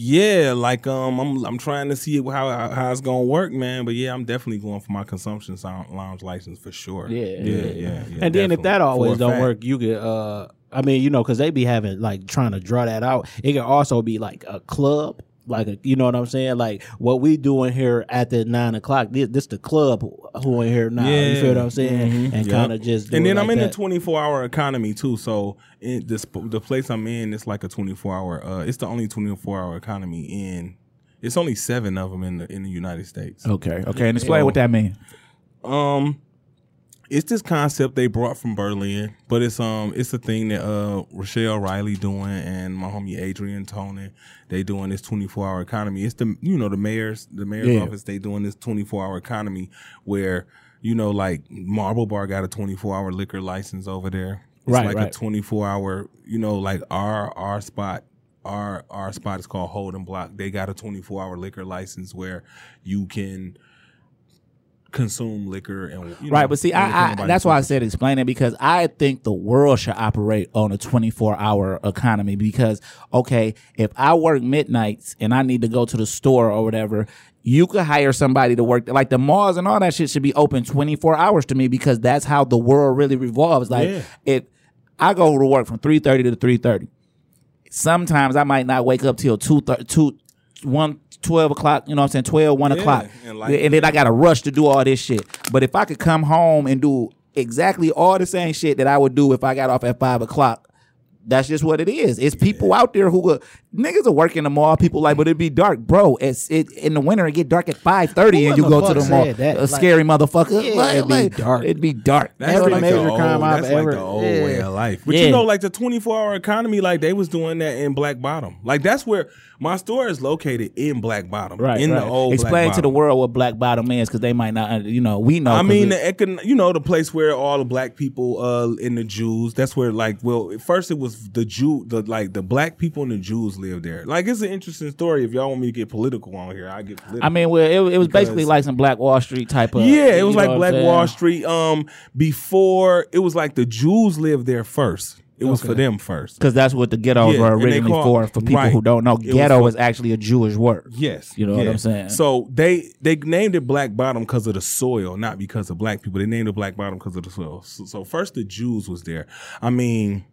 Yeah, like um, I'm I'm trying to see how how it's gonna work, man. But yeah, I'm definitely going for my consumption sound, lounge license for sure. Yeah, yeah, yeah, yeah. yeah. and then if that always don't fact. work, you could. uh I mean, you know, because they be having like trying to draw that out. It can also be like a club, like a, you know what I'm saying. Like what we doing here at the nine o'clock. This, this the club who in here now. You feel what I'm saying? Mhm. And Yep. kind of just. and it then I'm in that. the 24 hour economy too. So in this the place I'm in, it's like a 24 hour. Uh, it's the only 24 hour economy in. It's only seven of them in the in the United States. Okay, okay, and explain what that means. Um, it's this concept they brought from Berlin, but it's um it's a thing that uh Rochelle Riley doing and my homie Adrian Tony they doing this 24 hour economy. It's the you know the mayor's the mayor's Yeah. office they doing this 24 hour economy where you know like Marble Bar got a 24 hour liquor license over there. It's Right, like right. a 24 hour you know like our our spot. Our our spot is called Holden Block. They got a 24 hour liquor license where you can consume liquor and you know, Right, but see, I, I that's why I said explain it because I think the world should operate on a 24 hour economy because okay, if I work midnights and I need to go to the store or whatever, you could hire somebody to work like the malls and all that shit should be open 24 hours to me because that's how the world really revolves. Like Yeah. if I go to work from 3:30 to 3:30, sometimes I might not wake up till 2 2 1 12 o'clock, you know what I'm saying? 12, 1 Yeah, o'clock. and like- and then I gotta rush to do all this shit. But if I could come home and do exactly all the same shit that I would do if I got off at five o'clock, that's just what it is. It's people out there who go, niggas are working the mall. People like, but it'd be dark, bro. It's it in the winter. It get dark at five thirty, and you go to the mall. said that? A Like- scary motherfucker. Yeah, Like- it'd be like, dark. It'd be dark. That's Every like major the old, crime I've that's like ever- the old yeah. way of life. But Yeah. you know, like the 24 hour economy, like they was doing that in Black Bottom. Like that's where my store is located in Black Bottom. Right, In right. the old Explain Black to the world what black bottom is, because they might not. You know, we know. I mean, the econ- you know, the place where all the black people uh and the Jews. That's where, like, well, at first it was the Jew, the like the black people and the Jews live there. Like, it's an interesting story. If y'all want me to get political on here, I get political. I mean, well, it, it was basically like some Black Wall Street type of. yeah, it was like Black? Wall Street. Um, before it was like the Jews lived there first. It was for them first. Because that's what the ghettos Yeah, were originally call- for. For people right. who don't know, ghetto for- is actually a Jewish word. Yes, You know what. I'm saying? So they they named it Black Bottom because of the soil, not because of black people. They named it Black Bottom because of the soil. So, so first the Jews was there. I mean,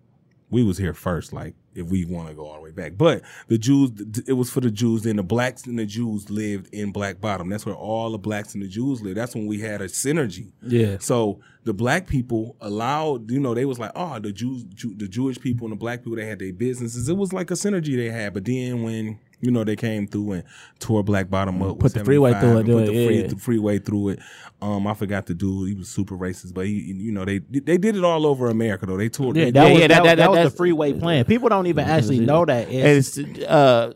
we was here first. Like if we want to go all the way back, but the Jews, it was for the Jews. Then the blacks and the Jews lived in Black Bottom. That's where all the blacks and the Jews lived. That's when we had a synergy. Yeah. So the black people allowed, you know, they was like, oh, the Jews, Jew, the Jewish people and the black people, they had their businesses. It was like a synergy they had. But then when you know they came through and tore Black Bottom up, Put the freeway through it, and do put it, the, free, yeah. the freeway through it. Um, I forgot the dude. He was super racist, but he, you know, they they did it all over America though. They toured. Yeah, that Yeah, was yeah, that, that- that- that was that's- the freeway plan. People don't even actually know that. It's, It's uh,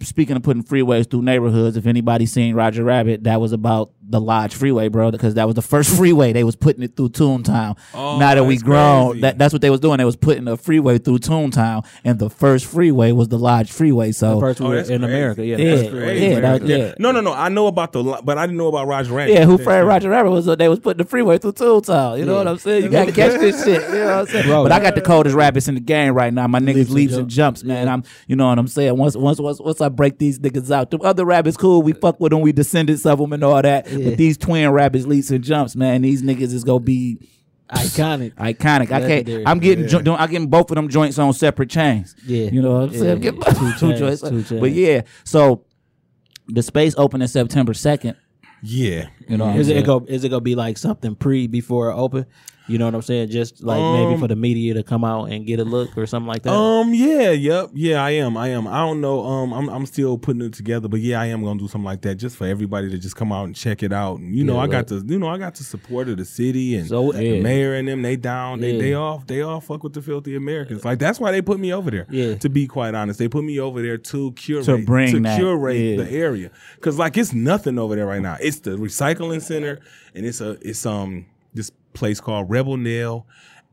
speaking of putting freeways through neighborhoods. If anybody seen Roger Rabbit, that was about the Lodge Freeway, bro, because that was the first freeway they was putting it through Toontown. Oh, now that we grown, crazy. that, that's what they was doing. They was putting a freeway through Toontown, and the first freeway was the Lodge Freeway. So The first Oh, one that's in crazy. America. Yeah, Yeah, that's crazy. yeah, that- yeah. No, no, no. I know about the, li- but I didn't know about Roger Rabbit. Yeah, who Fred Roger Rabbit was? Uh, they was putting the freeway through Toontown. You know what I'm saying? You gotta catch this shit. You know what I'm saying? Bro, but I got the coldest rabbits in the game right now. My niggas Leaps and leaps and jumps, man. I'm, you know what I'm saying? Once, once, once, once I break these niggas out, the other rabbits cool. We fuck with them. We descendants of them and all that. Yeah. But these twin rabbits, leaps and jumps, man. These niggas is gonna be Iconic. iconic. I can't. I'm getting. Jo- I'm getting both of them joints on separate chains. Yeah. You know what I'm Yeah, saying? yeah. Get both- Two two joints. two chains. But yeah, so the space opened on September second. Yeah. You know, what Is it saying? go? Is it gonna be like something pre before it open? You know what I'm saying? Just like maybe Um, for the media to come out and get a look or something like that. Um. Yeah. Yep. Yeah. I am. I am. I don't know. Um. I'm. I'm still putting it together, but yeah, I am gonna do something like that just for everybody to just come out and check it out. And you know, Yeah, I got the. You know, I got the support of the city and So, the mayor and them. They down. They. Yeah. They off, They all fuck with the filthy Americans. Like that's why they put me over there. Yeah. To be quite honest, they put me over there to curate To bring that, curate yeah. the area because like it's nothing over there right now. It's the recycling center and it's a. It's um this place called Rebel Nail.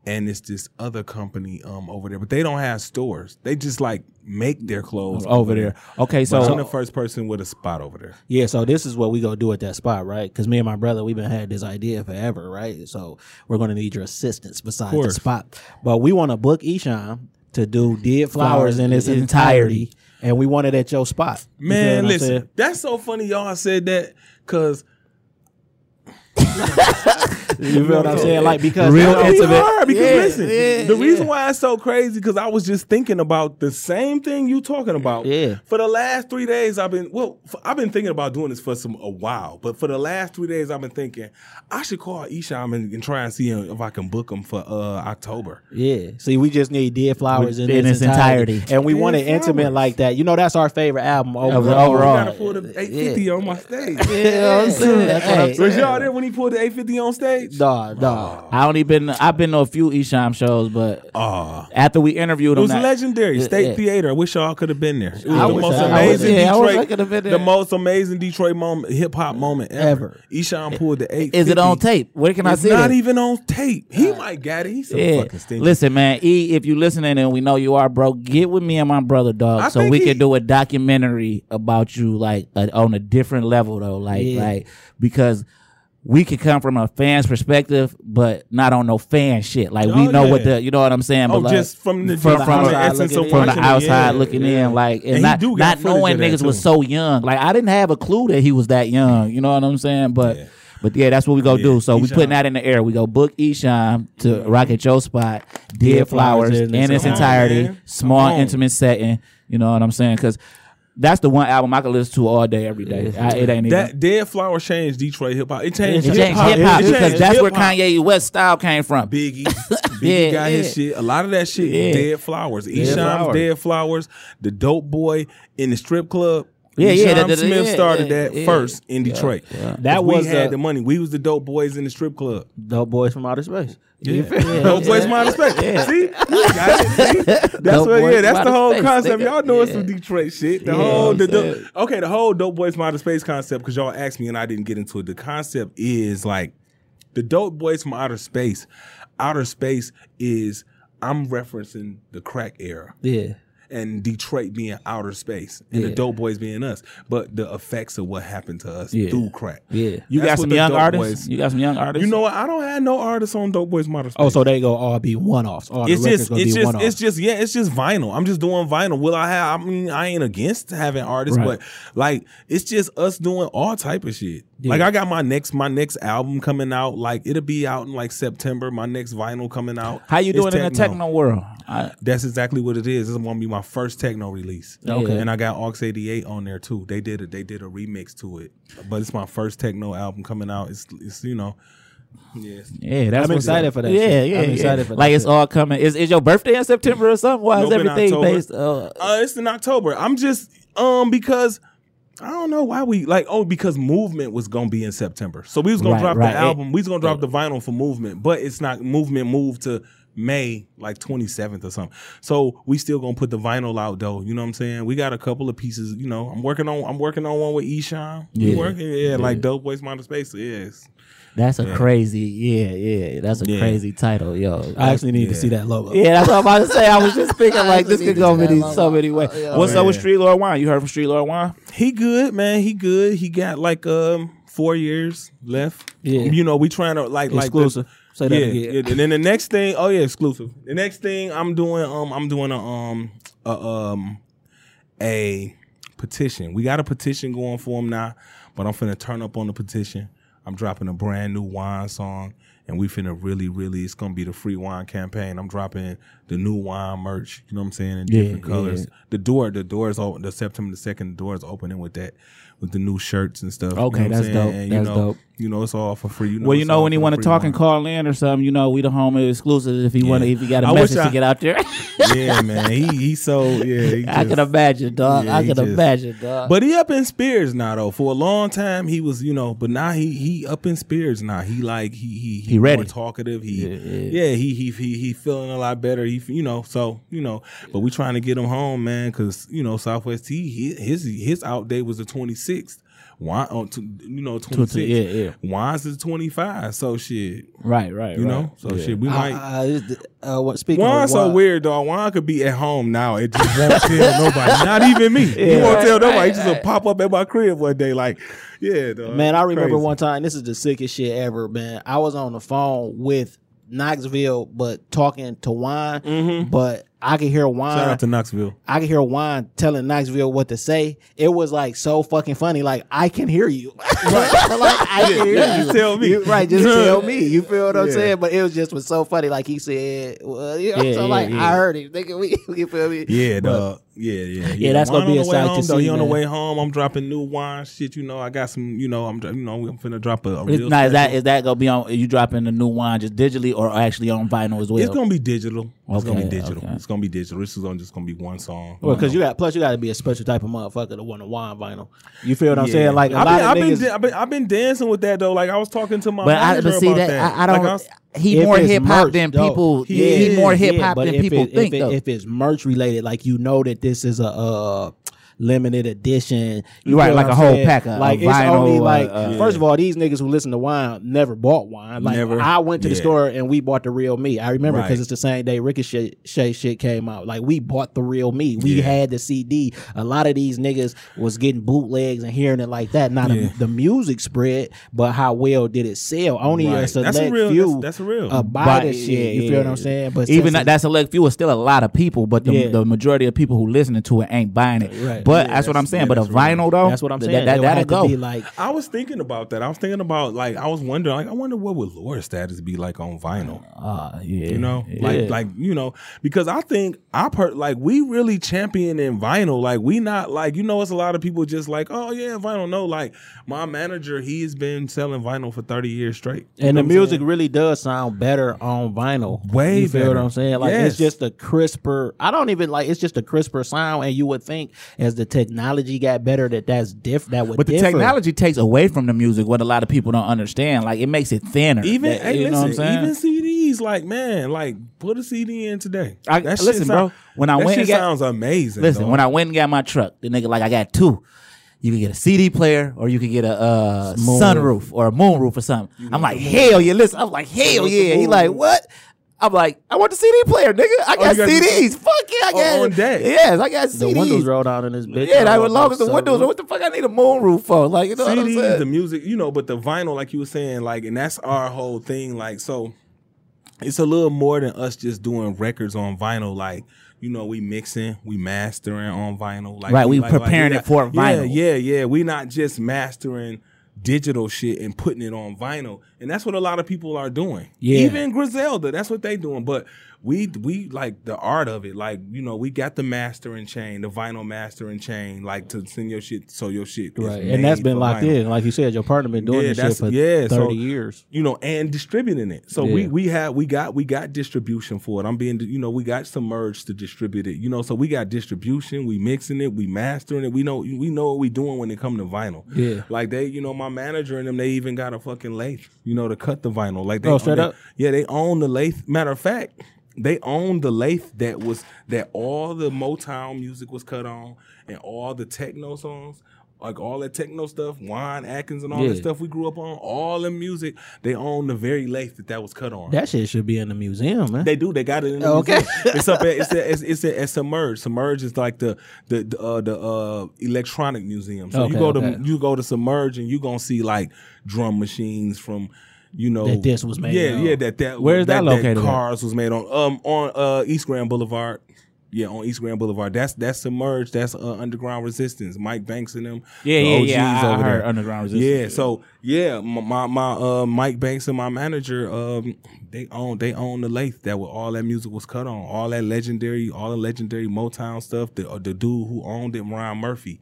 And it's this other company um over there, but they don't have stores. They just like make their clothes over there. Okay, So I'm the first person with a spot over there. Yeah, so this is what we gonna do at that spot, right? Because me and my brother, we've been had this idea forever, right? So we're gonna need your assistance besides the spot. But we want to book Esham to do Dead Flowers in its in its entirety, and we want it at your spot. Man, listen, that's so funny y'all said that because You feel what I'm saying? Like because Real No, we intimate. are, because Yeah, listen, yeah, the reason yeah. why it's so crazy because I was just thinking about the same thing you talking about. Yeah. For the last three days, I've been well. For, I've been thinking about doing this for some a while, but for the last three days, I've been thinking I should call Esham and, and try and see him if I can book him for uh October. Yeah. See, we just need Dead Flowers in, In its, entirety. entirety. and we want it Dead intimate like that. You know, that's our favorite album overall. Overall. Gotta pull the 850 on my stage. you know what I'm saying? That's what I'm saying. Was y'all there when he pulled the 850 on stage? Dog, dog. I only been. I've been to a few Esham shows, but Ah. after we interviewed him, It was that- legendary. Yeah, State yeah. Theater. I wish y'all could have been there. It was I the most I- I amazing yeah, I wish I Detroit, the most amazing Detroit moment, hip hop moment ever. Ever. Esham pulled the eight. Is it on tape? Where can I It's see not even on tape. He might got it. He's so Yeah. fucking stingy. Listen, man. E, if you listening and we know you are, bro, get with me and my brother, dog, I so we he- can do a documentary about you, like uh, on a different level, though, like, Yeah. like because. We could come from a fan's perspective, but not on no fan shit. Like we Oh, know what the, you know what I'm saying. Oh, but like, just from the- from, from, the essence of from the outside yeah, looking yeah. in, like, and, And not not knowing niggas was so young. Like I didn't have a clue that he was that young. You know what I'm saying? But Yeah. but yeah, that's what we go Yeah, do. So we putting that in the air. We go book Esham to rock at your spot, Dead Flowers Flowers in its entirety, Come on, man. small intimate setting. You know what I'm saying? Because that's the one album I could listen to all day, every day. I, it ain't even. That Dead Flower changed Detroit hip hop. It changed it hip changed hop. hip hop because changed that's where hip-hop. Kanye West style came from. Biggie. Biggie Yeah, got his shit. A lot of that shit. Yeah. Dead flowers. Esham's Flowers. dead flowers. The dope boy in the strip club. Yeah, yeah, Esham the- the- Smith yeah, started yeah, that yeah. first in Detroit. That was we had the- the money. We was the dope boys in the strip club. Dope boys from outer space. Yeah. Dope boys from outer space. See, you got it. See? That's Dope what. Yeah, that's the whole space, concept. Y'all know it's some Detroit shit. The Yeah, whole, the, I'm the- okay, the whole dope boys from outer space concept. Because y'all asked me and I didn't get into it. The concept is like the dope boys from outer space. Outer space is I'm referencing the crack era Yeah. And Detroit being outer space and Yeah. the dope boys being us, but the effects of what happened to us Yeah. through crack. Yeah, you That's got some young artists. Boys- You got some young artists. You know what? I don't have no artists on Dope Boys Outer Space. Oh, so they go all be one offs. All it's the just it's just one offs. it's just yeah it's just vinyl i'm just doing vinyl will i have i mean i ain't against having artists Right. but like it's just us doing all type of shit like i got my next my next album coming out like it'll be out in like september my next vinyl coming out How you doing in the techno world? I, that's exactly what it is. This is gonna be my first techno release. Okay. and I got Aux eighty eight on there too. They did it. They did a remix to it, but it's my first techno album coming out. It's it's you know, yes. yeah, that's I'm excited up. for that Yeah, shit. yeah, I'm yeah. excited for that Like it's all coming. Is is your birthday in September or something? Why is Nope, in everything October. based? Uh, Uh, it's in October. I'm just um because I don't know why we like oh because movement was gonna be in September. So we was gonna Right, drop right. the album. We was gonna drop the vinyl for movement, but it's not movement moved to May like 27th or something. So we still gonna put the vinyl out though. You know what I'm saying? We got a couple of pieces. You know, I'm working on I'm working on one with Esham. Yeah. Yeah, working yeah, like Dope Boys Mountain Space. Yes. That's a crazy, yeah, yeah. That's a Yeah. crazy title, yo. I actually need to see that logo. yeah, that's what I'm about to say. I was just thinking like this actually could go need to many, see so many ways. Oh, yeah. What's up with Man. Street Lord Juan? You heard from Street Lord Juan? He good, man. He good. He got like um four years left. Yeah. You know, we trying to like like the- Exclusive. Say that yeah, again. yeah. And then the next thing, oh yeah, exclusive. The next thing I'm doing, um, I'm doing a um a um a petition. We got a petition going for him now, but I'm finna turn up on the petition. I'm dropping a brand new Juan song, and we finna really, really. It's gonna be the free Juan campaign. I'm dropping the new Juan merch. You know what I'm saying in Yeah, different colors. yeah. The door, the doors open. The September the second, the doors opening with that, with the new shirts and stuff. Okay, you know that's dope. And, That's know, dope. You know, it's all for free. You know, well, you know when you want to talk and call in or something, you know we the home exclusive. If you want to, if you got a I message to get out there, yeah, man. He he so yeah. He I can imagine, dog. yeah, I can just- imagine, dog. But he up in spirits now though. For a long time he was, you know, but now he he up in spirits now. He like he he He ready. more talkative. He Yeah, yeah, yeah. he he he he feeling a lot better. He you know so you know, but we trying to get him home, man, because you know Southwest T he, his his out day was the twenty sixth. Juan, oh, t- you know, twenty six. yeah, yeah. Juan's is twenty five. So shit, right, right, you right. know. So Yeah. shit, we might. Uh, uh, what, speaking Juan of so Juan- weird, dog. Juan could be at home now. It just won't tell nobody. Not even me. he Yeah, won't right, tell nobody. right, he just will right. pop up at my crib one day, like, yeah, dog. Man, I remember Crazy. one time. This is the sickest shit ever, man. I was on the phone with Knoxville, but talking to Juan, but I could hear Juan. Mm-hmm. Shout out to Knoxville. I could hear Juan telling Knoxville what to say. It was like so fucking funny. Like I can hear you. like I can hear yeah, you. just tell me. You- right, just tell me. You feel what I'm Yeah. saying? But it was just was so funny. Like he said, well, you know, Yeah, so yeah, like yeah. I heard him. Nigga, we, you feel me? Yeah, But- dog. Yeah, yeah, Yeah, that's gonna be on the a way sight home, to though. see, He on the way home. I'm dropping new Juan shit. You know, I got some. You know, I'm. You know, I'm finna drop a, a Is, real. now, is that that gonna be on? You dropping the new Juan just digitally or actually on vinyl as well? It's gonna be digital. It's gonna be Okay, digital. okay. It's gonna be digital. This is gonna just gonna be one song. Well, because you got plus you got to be a special type of motherfucker to want a Juan vinyl. You feel what I'm Yeah. saying? Like a I've lot been, of I've been, niggas. da- I've been, I've been dancing with that though. Like I was talking to my but I manager but see about that, that. I, I don't. Like, was- he if more it's hip hop merch, than though, people. he He, is, more hip hop but than if people it- think. if, though. if it's merch related, like you know that this is a uh, limited edition. You Right, like a a I'm whole saying? pack of- like of it's only vinyl, like uh, uh, first of all, these niggas who listen to Juan never bought Juan. Like Never. I went to the Yeah. store and we bought the real me. I remember because Right. it's the same day Ricochet Shay shit came out. Like we bought the real me. We Yeah. had the CD. A lot of these niggas was getting bootlegs and hearing it like that. Not Yeah. a, the music spread, but how well did it sell? Only a Right. select That's a real- few. that's- that's a real. Uh, buy But- this shit. yeah, you feel what I'm saying? But even that, that select few is still a lot of people, but the, Yeah. the majority of people who listening to it ain't buying it. Right. But Yeah, that's what I'm saying. yeah, but a that's real. vinyl though, That's what I'm saying. That, It would that'll go. be like I was thinking about that. I was thinking about like I was wondering like I wonder what would Laura's status be like on vinyl. Uh, yeah, You know, yeah. like like you know, because I think I per like we really champion in vinyl. Like we not like you know, it's a lot of people just like oh yeah, vinyl. No, like my manager, he's been selling vinyl for thirty years straight. You And the music saying? really does sound better on vinyl. Way you feel better. what I'm saying? Like Yes. it's just a crisper. I don't even like. It's just a crisper sound, and you would think as the technology got better that that's diff. That would. But the differ. technology takes away from the music what a lot of people don't understand. Like it makes it thinner. Even That- hey, you know listen, what I'm saying? even CDs, like man, like put a CD in today. I- That shit listen, bro, when I that went shit got- sounds amazing. Listen, dog. when I went and got my truck, the nigga like I got two. You can get a CD player or you can get a uh, sunroof or a moonroof or something. I'm like, hell yeah, listen. I'm like, hell yeah. He like, what? I'm like, I want the CD player, nigga. I oh, got Oh, you got the- CDs. Fuck yeah, I Oh, got on deck. Yes, I got CDs. The CDs. windows rolled out in this bitch. yeah, I Oh, as long as the windows. What the fuck I need a moonroof for? Like, you know what I'm CDs, saying? the music, you know, but the vinyl, like you were saying, like, and that's our whole thing. Like, so it's a little more than us just doing records on vinyl. Like, you know, we mixing, we mastering on vinyl. Like, Right, we like, like, preparing we it for not- vinyl. Yeah, yeah, yeah. We not just mastering digital shit and putting it on vinyl, and that's what a lot of people are doing. Yeah. even Griselda, that's what they doing. But we we like the art of it. Like, you know, we got the mastering chain, the vinyl mastering chain, like to send your shit so your shit Right, and that's been locked vinyl in. Like you said, your partner been doing Yeah, this shit for yeah, so- thirty years. you know, and distributing it. So we Yeah. we have we got we got distribution for it. I'm being you know we got some merge to distribute it. You know, so we got distribution. We mixing it. We mastering it. We know we know what we doing when it come to vinyl. Yeah. like they you know my manager and them they even got a fucking lathe. You know to cut the vinyl. Like they Oh, straight they- up? Yeah, they own the lathe. Matter of fact. They owned the lathe that was that all the Motown music was cut on and all the techno songs. Like all that techno stuff, Juan Atkins and all that stuff we grew up on, all the music, they own the very lathe that that was cut on. That shit should be in the museum, man. They do. They got it in the Okay. museum. It's up at it's at, it's, it's at, at Submerge. Submerge is like the the the, uh, the uh, electronic museum. So you Okay, go to you go to Submerge and you gonna see like drum machines from. You know That this was made Yeah, on. yeah. That that Where is that located at? Cars was made on um on uh East Grand Boulevard. Yeah, on East Grand Boulevard. That's that's submerged. That's uh, underground resistance. Mike Banks and them. Yeah, the yeah, OGs yeah. I, I heard there. Underground Resistance. Yeah, so yeah, my my, my uh, Mike Banks and my manager, um, they own they own the lathe that where all that music was cut on, all that legendary, all the legendary Motown stuff. The uh, the dude who owned it, Ron Murphy,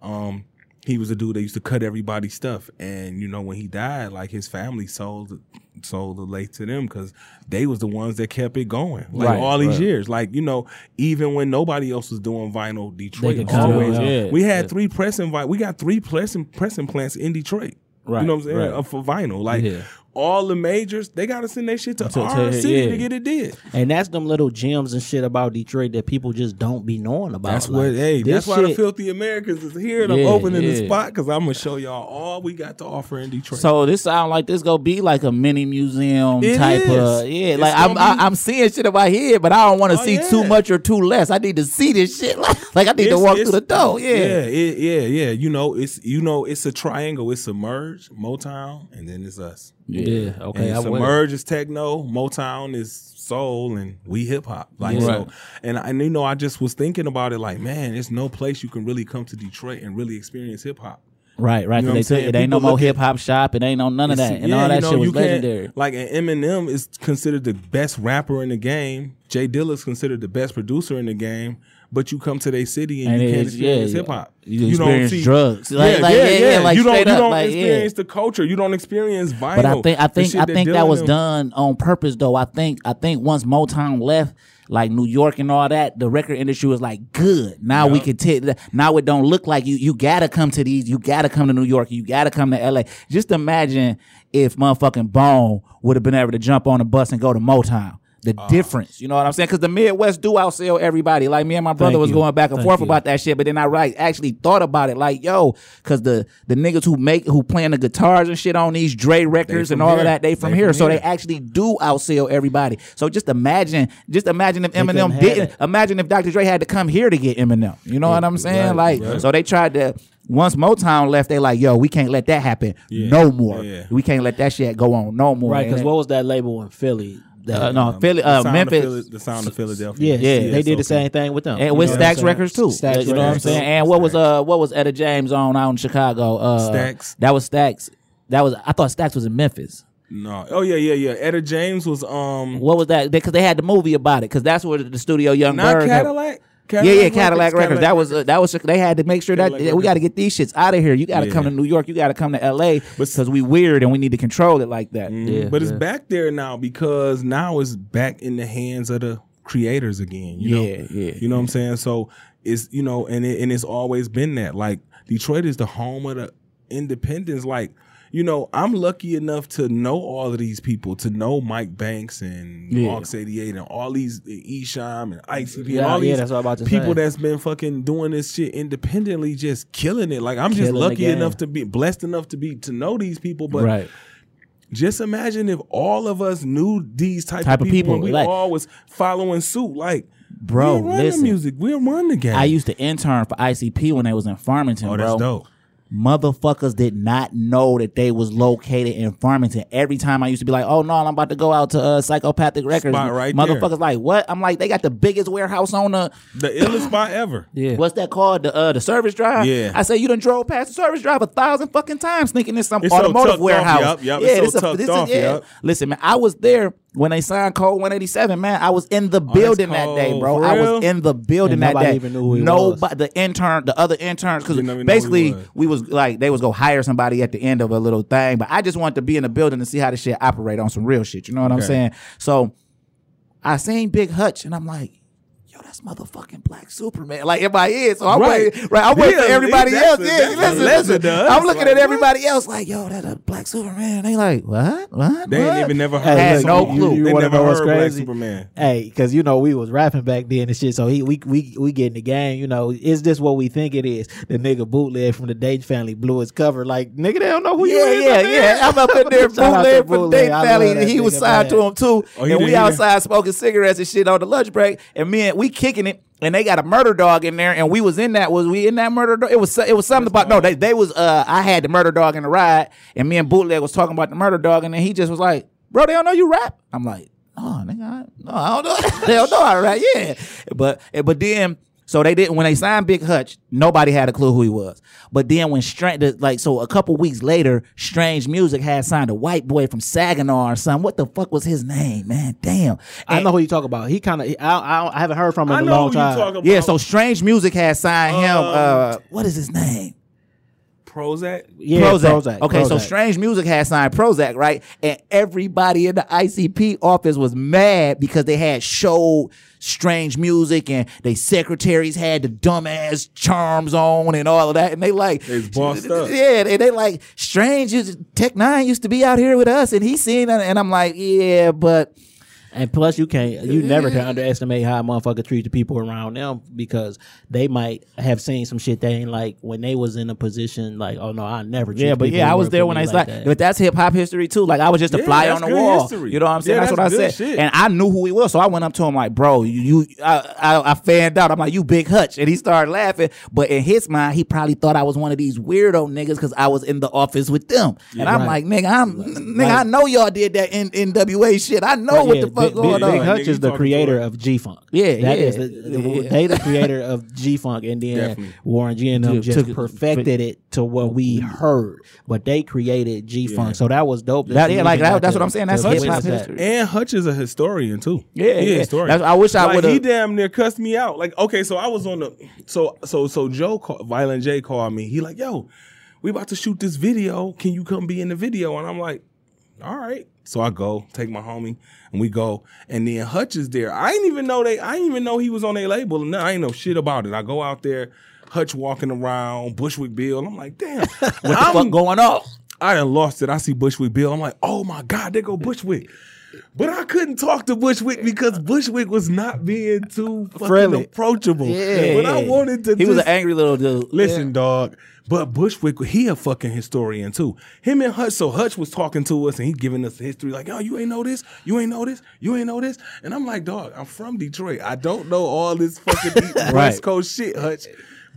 um, he was a dude that used to cut everybody's stuff, and you know when he died, like his family sold sold the lathe to them because they was the ones that kept it going like Right, all these right. years. Like you know, even when nobody else was doing vinyl, Detroit always. yeah. we had Yeah. three pressing vi- We got three pressing pressing plants in Detroit. Right, You know what I'm saying? right. Uh, for vinyl. Like Yeah. All the majors, they gotta send their shit to, To- to- our city yeah. to get it did. And that's them little gems and shit about Detroit that people just don't be knowing about. That's Like, what hey, that's why the filthy Americans is here and I'm Yeah, opening the spot because I'm gonna show y'all all we got to offer in Detroit. So this sound like this gonna be like a mini museum It type is. of yeah. It's like I'm be- I, I'm seeing shit in my head, but I don't want to Oh, see yeah. too much or too less. I need to see this shit. Like, like I need to walk through the door. Yeah. yeah, it, yeah, yeah. You know, it's you know, it's a triangle. It's Submerge, Motown, and then it's us. Yeah, okay. And. Submerge is techno, Motown is soul, and we hip hop. Like Yeah. so, and and you know, I just was thinking about it. Like, man, there's no place you can really come to Detroit and really experience hip hop. Right, right. You know they took it ain't no more hip hop shop. It ain't no none of that, and all that you know, shit was legendary. Like and Eminem is considered the best rapper in the game. J Dilla is considered the best producer in the game. But you come to their city and, And you can't experience yeah, hip hop. you experience drugs. Like- like, yeah, yeah, yeah, yeah, like you don't, you up, don't like, yeah. experience the culture. You don't experience vinyl. But I think I think I think that was them- done on purpose though. I think I think once Motown left, like New York and all that, the record industry was like good. Now we can take now it don't look like you you gotta come to these, you gotta come to New York, you gotta come to LA. Just imagine if motherfucking Bone would have been able to jump on a bus and go to Motown. The Ah. difference, you know what I'm saying? Because the Midwest do outsell everybody. Like me and my brother was you. going back and Thank forth you. about that shit, but then I right actually thought about it, like yo, because the the niggas who make who playing the guitars and shit on these Dre records and all here. of that, they from They here, from so here. they actually do outsell everybody. So just imagine, just imagine if couldn't Eminem didn't. it. Imagine if Dr. Dre had to come here to get Eminem. You know what I'm saying? right, like, right. so they tried to. Once Motown left, they like, yo, we can't let that happen Yeah, no more. yeah. We can't let that shit go on no more. Right, because what was that label in Philly? That, uh, no, Philly, uh, sound of Memphis, Phila- the sound of Philadelphia. yeah, Yeah, they did the same thing with them. and with know Stax? Records too. Stax you know what I'm saying? And what was uh what was Etta James on out in Chicago? Uh, Stax. That was Stax. That was I thought Stax was in Memphis. No. Oh yeah, yeah, yeah. Etta James was um What was that? Because they had the movie about it. Because that's where the studio Young not Bird. had- Cadillac. yeah, yeah, Cadillac Records. That was uh, that was. They had to make sure that Cadillac we got to get these shits out of here. You got to Yeah. come to New York. You got to come to L.A. Because we weird and we need to control it like that. Mhm. Yeah, but it's back there now because now it's back in the hands of the creators again. You know? Yeah, yeah, You know what I'm saying? So it's you know, and it, and it's always been that. Like Detroit is the home of the independence. Like you know, I'm lucky enough to know all of these people, to know Mike Banks and Yeah. Marks 88 and all these Esham and ICP and all yeah, these that's people say. that's been fucking doing this shit independently, just killing it. Like I'm just Killing the lucky enough to be blessed enough to be to know these people, but right. just imagine if all of us knew these type, Type of of people, people, and we like- all was following suit. Like, Bro, we run listen. the music, we run the game. I used to intern for ICP when they was in Farmington, oh, bro. that's dope. Motherfuckers did not know that they was located in Farmington. Every time I used to be like, "Oh no, I'm about to go out to uh, Psychopathic Records." Spot right there. Motherfuckers like, "What?" I'm like, "They got the biggest warehouse on the The illest spot ever. Yeah. what's that called? The uh, the service drive." Yeah. I say you done drove past the service drive a thousand fucking times, thinking it's some It's so automotive off, warehouse. yup, yup. Yeah, It's so this a- tucked this is- off, yeah. yup. Listen, man, I was there when they signed Cold 187. Man, I was in the oh, building that day, bro. I was in the building And that nobody day. even knew who he Nobody, the intern, the other interns, because You never know who he basically was. we was like they was go hire somebody at the end of a little thing. But I just wanted to be in the building to see how the shit operate on some real shit. You know what I'm saying? So I seen Big Hutch, and I'm like, yo, yo, that's motherfucking Black Superman. Like in my head, so I'm Right. waiting, right? I'm waiting for everybody that's else. a- Yeah, that's listen, listen. does. I'm looking Like, at what? everybody else like, yo, that's a Black Superman. They like, what? What? They what? ain't even never Hey, heard. Had of no clue. You They never know what's heard Black? Superman. Hey, because you know we was rapping back then and shit. So he we we we get in the game. You know, is this what we think it is? The nigga bootleg from the Dayton family blew his cover. Like nigga, they don't know who you Yeah, is. yeah, up there. yeah. I'm up in there to bootleg for Bootleg. Dave I love He was signed to man. him too. Oh, and we outside smoking cigarettes and shit on the lunch break. And me and we kicking it. And they got a murder dog in there, and we was in that. Was we in that murder dog? It was it was something about no. They they was uh I had the murder dog in the ride, and me and bootleg was talking about the murder dog, and then he just was like, "Bro, they don't know you rap." I'm like, "Oh, nigga, I, no, I don't know. they don't know I rap." Yeah, but but then so they didn't when they signed Big Hutch, nobody had a clue who he was. But then when Strange, like so, a couple weeks later, Strange Music had signed a white boy from Saginaw or something. What the fuck was his name, man? Damn. I know who you talk about. He kind of. I, I I haven't heard from him I in a long who you time. about. Yeah, so Strange Music had signed him. Um, Uh, what is his name? Prozak. Yeah, Prozak. Prozak. Okay, so Strange Music had signed Prozak, right? And everybody in the ICP office was mad because they had showed Strange Music and they secretaries had the dumbass charms on and all of that. And they like, They was bossed up. yeah, they, they like, Strange, is- Tech N9ne used to be out here with us and he seen it. And I'm like, yeah, but And plus, you can't, you never can underestimate how a motherfucker treat the people around them because they might have seen some shit they ain't like when they was in a position like, oh no, I never. treat Yeah, but yeah, I was there when me I like started. that. But that's hip hop history too. Like I was just a Yeah, fly on the wall. history. You know what I'm saying? Yeah, that's, what I said. shit. And I knew who he was, so I went up to him like, "Bro, you, you I, I, I fanned out. I'm like, you big hutch," and he started laughing. But in his mind, he probably thought I was one of these weirdo niggas because I was in the office with them. And I'm Right. like, nigga, I'm nigga, I know y'all did that in NWA shit. I know what yeah, the fuck Big, going Big, on. Big Hutch Nigga, is you the talking creator to a- of G Funk. Yeah, that yeah, is the, the- yeah. they the creator of G Funk, and then Definitely. Warren G and them Took- just took- perfected it to what we mm-hmm. heard. But they created G Funk, so that was dope. That- yeah, like, got that- that's to- what I'm saying. That's witness hip-hop that. history. And Hutch is a historian too. Yeah, He a yeah. historian. That's- I wish I like, would've- He damn near cussed me out. Like, okay, so I was on the so so so Joe call, Violent J called me. He like, yo, we about to shoot this video. Can you come be in the video? And I'm like, all right. So I go take my homie and we go. And then Hutch is there. I didn't even know they. I didn't even know he was on a label. No, I ain't know shit about it. I go out there. Hutch walking around, Bushwick Bill. I'm like, damn, what the fuck going on? I done lost it. I see Bushwick Bill. I'm like, oh my God, they go Bushwick. But I couldn't talk to Bushwick because Bushwick was not being too fucking Friendly. approachable. Yeah, but I wanted to He was an angry little dude. Listen, dog. But Bushwick, he a fucking historian too. Him and Hutch. So Hutch was talking to us and he giving us the history, like, "Oh, you ain't know this, you ain't know this, you ain't know this." And I'm like, "Dog, I'm from Detroit. I don't know all this fucking deep West Coast shit, Hutch."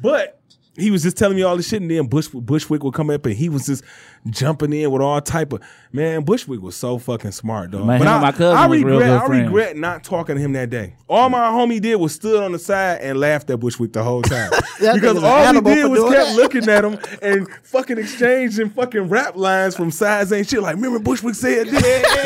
But he was just telling me all this shit, and then Bush, Bushwick would come up and he was just jumping in with all type of man. Bushwick was so fucking smart, dog. Man, but I, my cousin I was regret, real good I friends. regret not talking to him that day. All my homie did was stood on the side and laughed at Bushwick the whole time because all he did was kept that. looking at him and fucking exchanging fucking rap lines from sides ain't shit. Like, remember Bushwick said this?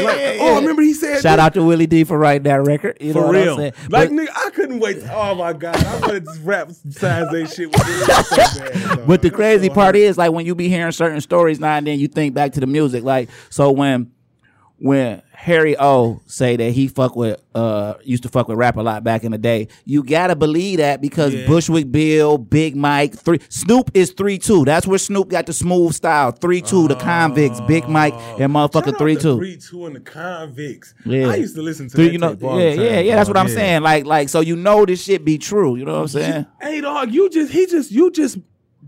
like, oh, remember he said Shout this? out to Willie D for writing that record. You know For what I'm real. saying? Like, But- nigga, I couldn't wait. Oh my God. I wanted to rap sides ain't shit with so. But the crazy so part hurt. is, like, when you be hearing certain stories now and then, you think back to the music. Like, so when when Harry O say that he fuck with uh used to fuck with rap a lot back in the day, you gotta believe that because Yeah. Bushwick Bill, Big Mike, three Snoop is three two. That's where Snoop got the smooth style. Three two, the convicts, Big Mike, and motherfucker three two. Three two and the convicts. Yeah. I used to listen to Three, that you know, yeah, yeah, yeah. That's what I'm Yeah. saying. Like, like, so you know this shit be true. You know what I'm saying? Hey dog, you just he just you just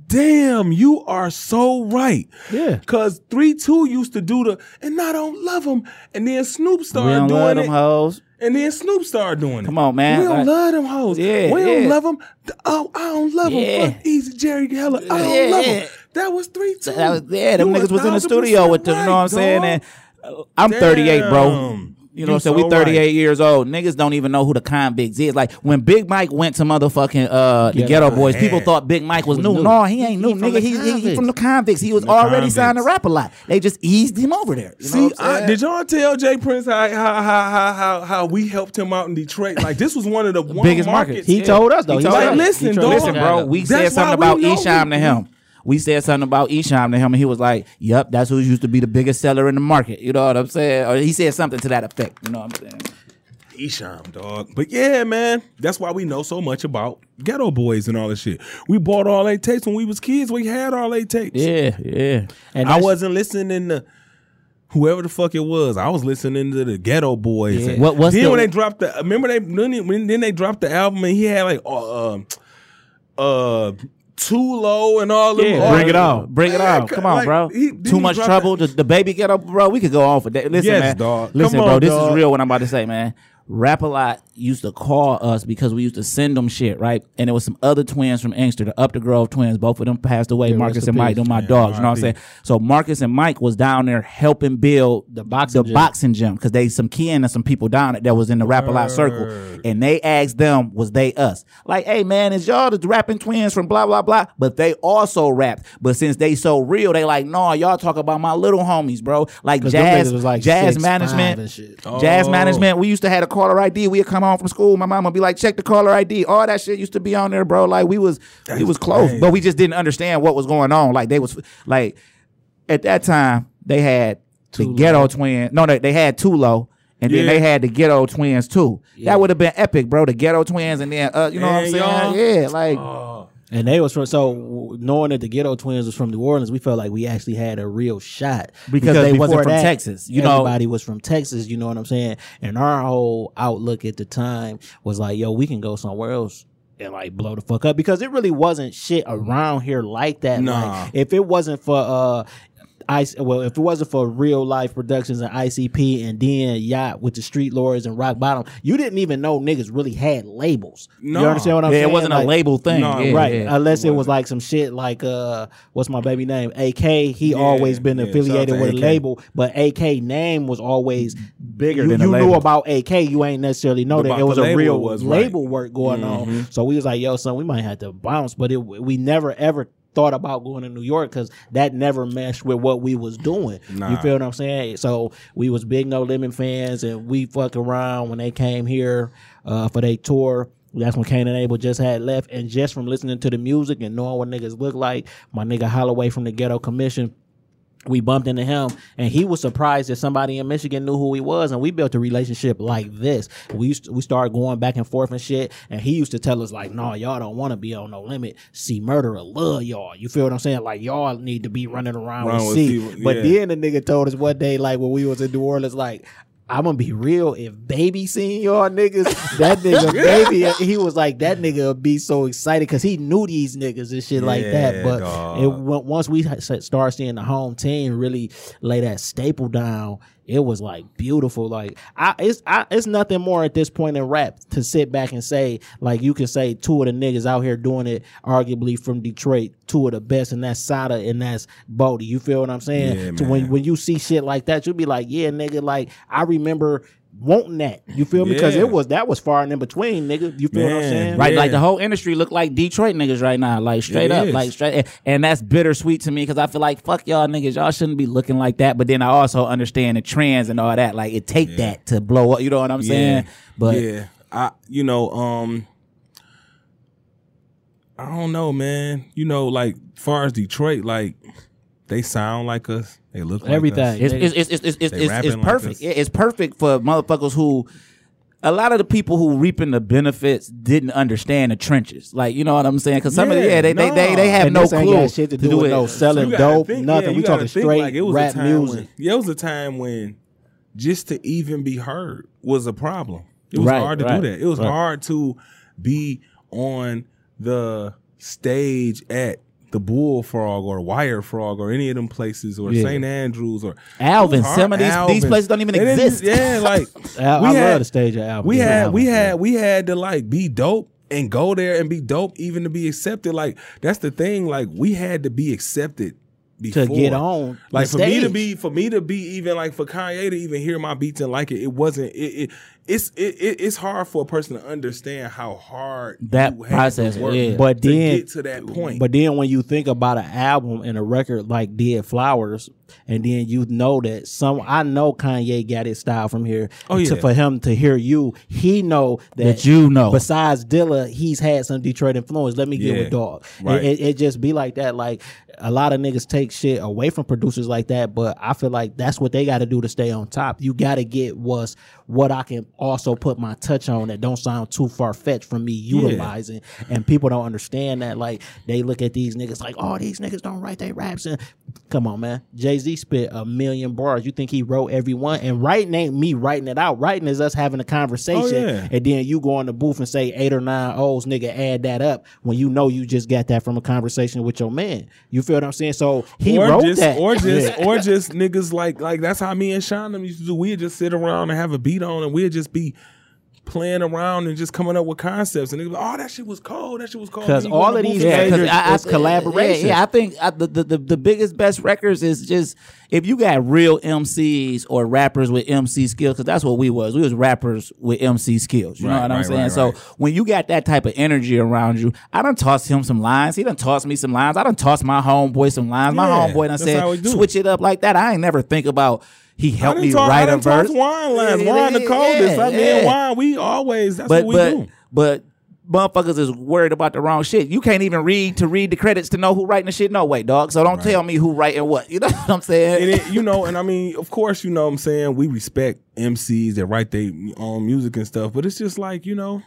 damn, you are so right. Yeah. Cause three two used to do the and I don't love them, And then Snoop started We don't doing love it. them hoes. And then Snoop started doing it. Come on, man. We don't Like- love them hoes. Yeah, we don't yeah. love them. Oh, I don't love Yeah. them. Fuck Eazy Jerry Heller. I don't Yeah, love yeah. them. That was three two. That was yeah. Them You niggas was in the studio with them. You know what I'm right, saying? And uh, I'm 38, bro. You know what I'm saying? We so 38 right. years old. Niggas don't even know who the convicts is. Like when Big Mike went to motherfucking uh the Geto Boys, people thought Big Mike was, Was new. new. No, he ain't new, He nigga. He, he, he convicts. from the convicts. He was The already signed to rap a lot. They just eased him over there. You See, I, did y'all tell J Prince how, how how how how we helped him out in Detroit? Like this was one of the one Biggest markets. markets. He Yeah. told us though. He told said us. Listen, dog. Listen, bro, we said something about Esham to him. We said something about Esham to him, and he was like, "Yep, that's who used to be the biggest seller in the market." You know what I'm saying? Or he said something to that effect. You know what I'm saying? Hisham, dog. But yeah, man, that's why we know so much about Geto Boys and all this shit. We bought all they tapes when we was kids. We had all they tapes. Yeah, yeah. And I wasn't listening to whoever the fuck it was. I was listening to the Geto Boys. Yeah. And What- what's then the- when they dropped the? Remember they then, when, then they dropped the album and he had like uh um, uh too low and all them. Yeah, all- bring it on, bring it on. Come on, like, bro. he- Too much trouble. The, the baby get up, bro. We could go on for that. Listen, Yes, man. dog. Listen, Come bro. on, this dog. is real. What I'm about to say, man. Rap a lot used to call us because we used to send them shit, right? And there was some other twins from Inkster, the Up the Grove twins. Both of them passed away. Yeah, Marcus and Mike, them my Yeah, dogs. You know what I'm saying? So Marcus and Mike was down there helping build The boxing the gym. boxing gym because they some kin and some people down there that was in the rap a lot circle, and they asked them was they us like, hey man, is y'all the rapping twins from blah blah blah? But they also rapped, but since they so real, they like, no, y'all talk about my little homies, bro. Like jazz, was like jazz 6'5" management, shit. jazz Oh. management. We used to have a caller ID. We'd come home from school. My mom would be like, check the caller ID. All that shit used to be on there, bro. Like we was, we was close, crazy. but we just didn't understand what was going on. Like they was like at that time they had the ghetto twins. No, they, they had Tulo. And then they had the ghetto twins too. That would have been epic, bro. The ghetto twins, and then uh, you know what I'm saying? y'all- Yeah, like And they was from so knowing that the Ghetto Twins was from New Orleans, we felt like we actually had a real shot Because they wasn't from Texas, you know? everybody was from Texas. You know what I'm saying? And our whole outlook at the time was like, "Yo, we can go somewhere else." And like blow the fuck up because it really wasn't shit around here like that. Nah. Like if it wasn't for uh I well, if it wasn't for real life productions and ICP and then Yacht with the Street Lords and Rock Bottom, you didn't even know niggas really had labels. No. You understand what I'm yeah, saying? it wasn't a label thing. No, Yeah, right. yeah. Unless it was like some shit like uh what's my baby name? AK. He always been yeah, affiliated out to with a label, but AK name was always Bigger you, than a you knew about AK, you ain't necessarily know that it was a real was right. label work going Mm-hmm. on. So we was like, yo, son, we might have to bounce, but it we never ever thought about going to New York because that never meshed with what we was doing. You feel what I'm saying? So we was big No Limit fans, and we fuck around when they came here uh, for their tour. That's when Kane and Abel just had left, and just from listening to the music and knowing what niggas look like, my nigga Holloway from the Ghetto Commission, we bumped into him and he was surprised that somebody in Michigan knew who he was and we built a relationship like this. We used to, we started going back and forth and shit and he used to tell us like, "No, y'all don't want to be on no limit. See murderer love y'all. You feel what I'm saying? Like y'all need to be running around Run with with C." C, But yeah. then the nigga told us one day like when we was in New Orleans like I'm gonna be real. If baby seen y'all niggas, that nigga baby, he was like that nigga would be so excited because he knew these niggas and shit like that. But dog. it, once we start seeing the home team really lay that staple down, it was like beautiful. Like I, it's I, it's nothing more at this point in rap to sit back and say like you can say two of the niggas out here doing it, arguably from Detroit, two of the best, and that's Sada and that's Boldy. You feel what I'm saying? Yeah, to when when you see shit like that, you'll be like, yeah, nigga. Like I remember wanting that. You feel me? Because Yeah. it was that was far and in between, nigga. You feel what I'm saying? Right, Yeah. like the whole industry look like Detroit niggas right now, like straight It up, is. like straight, and that's bittersweet to me because I feel like fuck y'all niggas, y'all shouldn't be looking like that. But then I also understand the trends and all that. Like it take that to blow up. You know what I'm saying? But yeah, I you know um I don't know, man. You know, like far as Detroit, like they sound like us. They look like Everything. us. it's it's it's it's it's, it's, They it's, rapping like perfect. us. It's perfect for motherfuckers who. A lot of the people who reaping the benefits didn't understand the trenches, like you know what I'm saying. Because some of the Yeah, yeah, they, they they they have And no this ain't clue got shit to do with it. no selling You dope, think- nothing. yeah, we talking straight like it was rap a time music. When, yeah, it was a time when just to even be heard was a problem. It was Right, hard to right, do that. It was right. hard to be on the stage at the Bullfrog or Wire Frog or any of them places or Yeah. St. Andrews or Alvin, some of these- these places don't even They exist. Yeah, like I, we I had- love the stage of album. we had album, we had we had to like be dope and go there and be dope even to be accepted. Like that's the thing. Like we had to be accepted before. to get on. Like for me to be for me to be even like for Kanye to even hear my beats and like it, it wasn't it, it it's it, it, it's hard for a person to understand how hard That you had process, to work yeah. But to then- get to that point. But then when you think about an album and a record like Dead Flowers, and then you know that some. I know Kanye got his style from here. Oh, To- yeah. for him to hear you, he know that, That you know. Besides Dilla, he's had some Detroit influence. Let me get Yeah. with Dog. Right. It, it, it just be like that. Like a lot of niggas take shit away from producers like that, but I feel like that's what they got to do to stay on top. You got to get what's what I can also put my touch on that don't sound too far fetched from me utilizing. And people don't understand that. Like they look at these niggas like, oh, these niggas don't write their raps. And come on, man. Jay Z spit a million bars. You think he wrote every one? And writing ain't me writing it out. Writing is us having a conversation. Oh, yeah. And then you go in the booth and say eight or nine O's, nigga, add that up when you know you just got that from a conversation with your man. You feel what I'm saying? So he or wrote just, that. or just, Yeah. or just niggas like, like that's how me and Sean used to do. We'd just sit around and have a beat on, and we'd just be playing around and just coming up with concepts. And they be like, "Oh, that shit was cold. That shit was cold. Because all of these Yeah, say, because I, I, it's collaboration. Yeah, yeah, I think I, the, the the the biggest best records is just if you got real MCs or rappers with MC skills, because that's what we was. We was rappers with MC skills. You know Right, what I'm saying? right, so right. when you got that type of energy around you, I done tossed him some lines. He done tossed me some lines. I done tossed my homeboy some lines. My homeboy done that's said switch it up like that. I ain't never think about. He helped me talk- I write a verse. Juan lines, Yeah, Juan the yeah, coldest. I mean, yeah. Juan. We always. That's but what we but do. but motherfuckers is worried about the wrong shit. You can't even read to read the credits to know who writing the shit. No way, dog. So don't tell me who writing what. You know what I'm saying? and it, you know, and I mean, of course, you know what I'm saying, we respect MCs that write their own music and stuff, but it's just like, you know,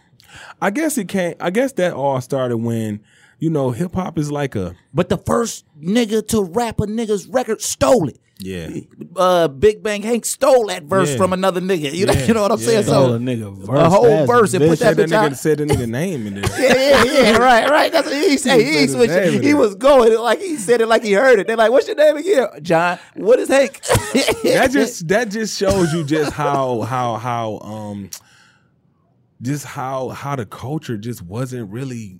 I guess it can't, I guess that all started when, you know, hip hop is like a, but the first nigga to rap a nigga's record stole it. Yeah. Uh, Big Bank Hank stole that verse Yeah. from another nigga. You know, Yeah. you know what I'm saying? Stole So a nigga a whole verse and put that Said that bitch nigga out. said the nigga name in there. Yeah, yeah, yeah, right, right. That's what he said. He, said his switched. name in He was going like he said it like he heard it. They're like, "What's your name again, John? What is Hank?" that just that just shows you just how how how um just how how the culture just wasn't really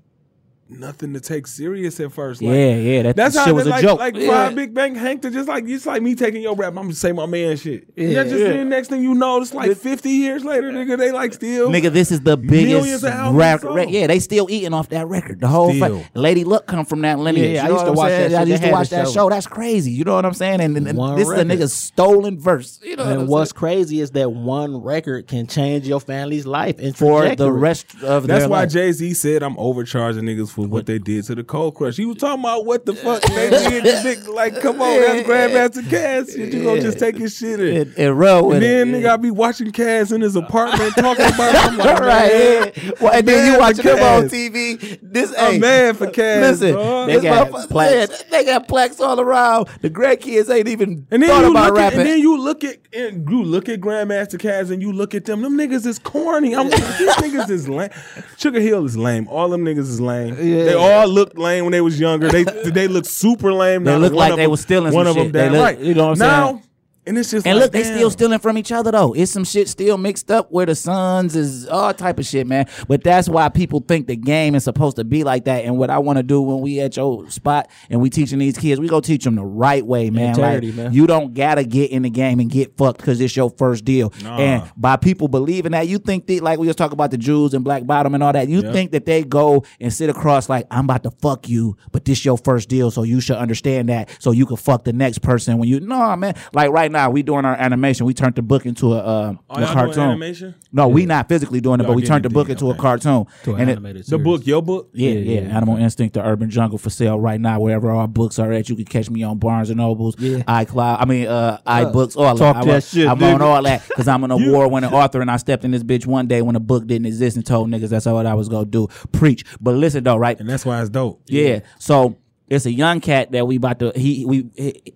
nothing to take serious at first. Like, yeah, yeah. That That's shit how was like, a joke. Like yeah. Five Big Bank Hank to just like it's like me taking your rap. I'm gonna say my man shit. Yeah, Yeah. just Yeah. the next thing you know, it's like 50 years later, nigga. They like still. Nigga, this is the biggest of record. sold. yeah, they still eating off that record. The whole Still. fa- Lady Luck come from that lineage. Yeah, yeah, I used to watch saying? that I used to watch that show. show. That's crazy. You know what I'm saying? And, and, and One this is a record. nigga's stolen verse. You know what And I'm what's saying? crazy is that one record can change your family's life and for the rest of That's why. Jay Z said I'm overcharging niggas for what they did to the Cold Crush. He was talking about what the fuck they did. to Nick. Like, come on, that's Grandmaster Caz. Shit, you gonna just take his shit in. and, and roll with And then it. nigga, I be watching Caz in his apartment talking about. It. I'm like, right, man, yeah. Well, and then you watch watching them on TV. This I'm hey, mad for Caz. Listen, dog. They this got plaques. yeah, they got plaques all around. The grandkids ain't even And then thought you about look at, rapping. and then you look at and you look at Grandmaster Caz and you look at them. Them niggas is corny. I'm like, these niggas is lame. Sugar Hill is lame. All them niggas is lame. They all looked lame when they was younger. They they look super lame. They now. look One like they them- was stealing One some of them shit. They damn look- right. you know what I'm now, saying? And it's just And like, look, they still stealing from each other though. It's some shit still mixed up where the sons is all type of shit, man. But that's why people think the game is supposed to be like that. And what I want to do when we at your spot and we teaching these kids, we go teach them the right way, man. Integrity, like, man. You don't gotta get in the game and get fucked because it's your first deal. And by people believing that, you think that like we just talking about the Jews and Black Bottom and all that. You think that they go and sit across like I'm about to fuck you, but this your first deal, so you should understand that, so you can fuck the next person when you. No, man. Like right now, we doing our animation. We turned the book into a, uh, Oh, a y'all doing cartoon. animation? No, we not physically doing it, Y'all but we turned the book did, into a cartoon. to an And it- animated The series. book, your book. yeah, yeah, Animal Instinct, the Urban Jungle for sale right now. Wherever our books are at, you can catch me on Barnes and Nobles, Yeah. iCloud. I mean, uh, iBooks, all talk that. that I'm, shit, I'm on all that because I'm an award-winning author, and I stepped in this bitch one day when a book didn't exist and told niggas that's what I was gonna do, preach. But listen though, right? And that's why it's dope. Yeah. So it's a young cat that we about to he we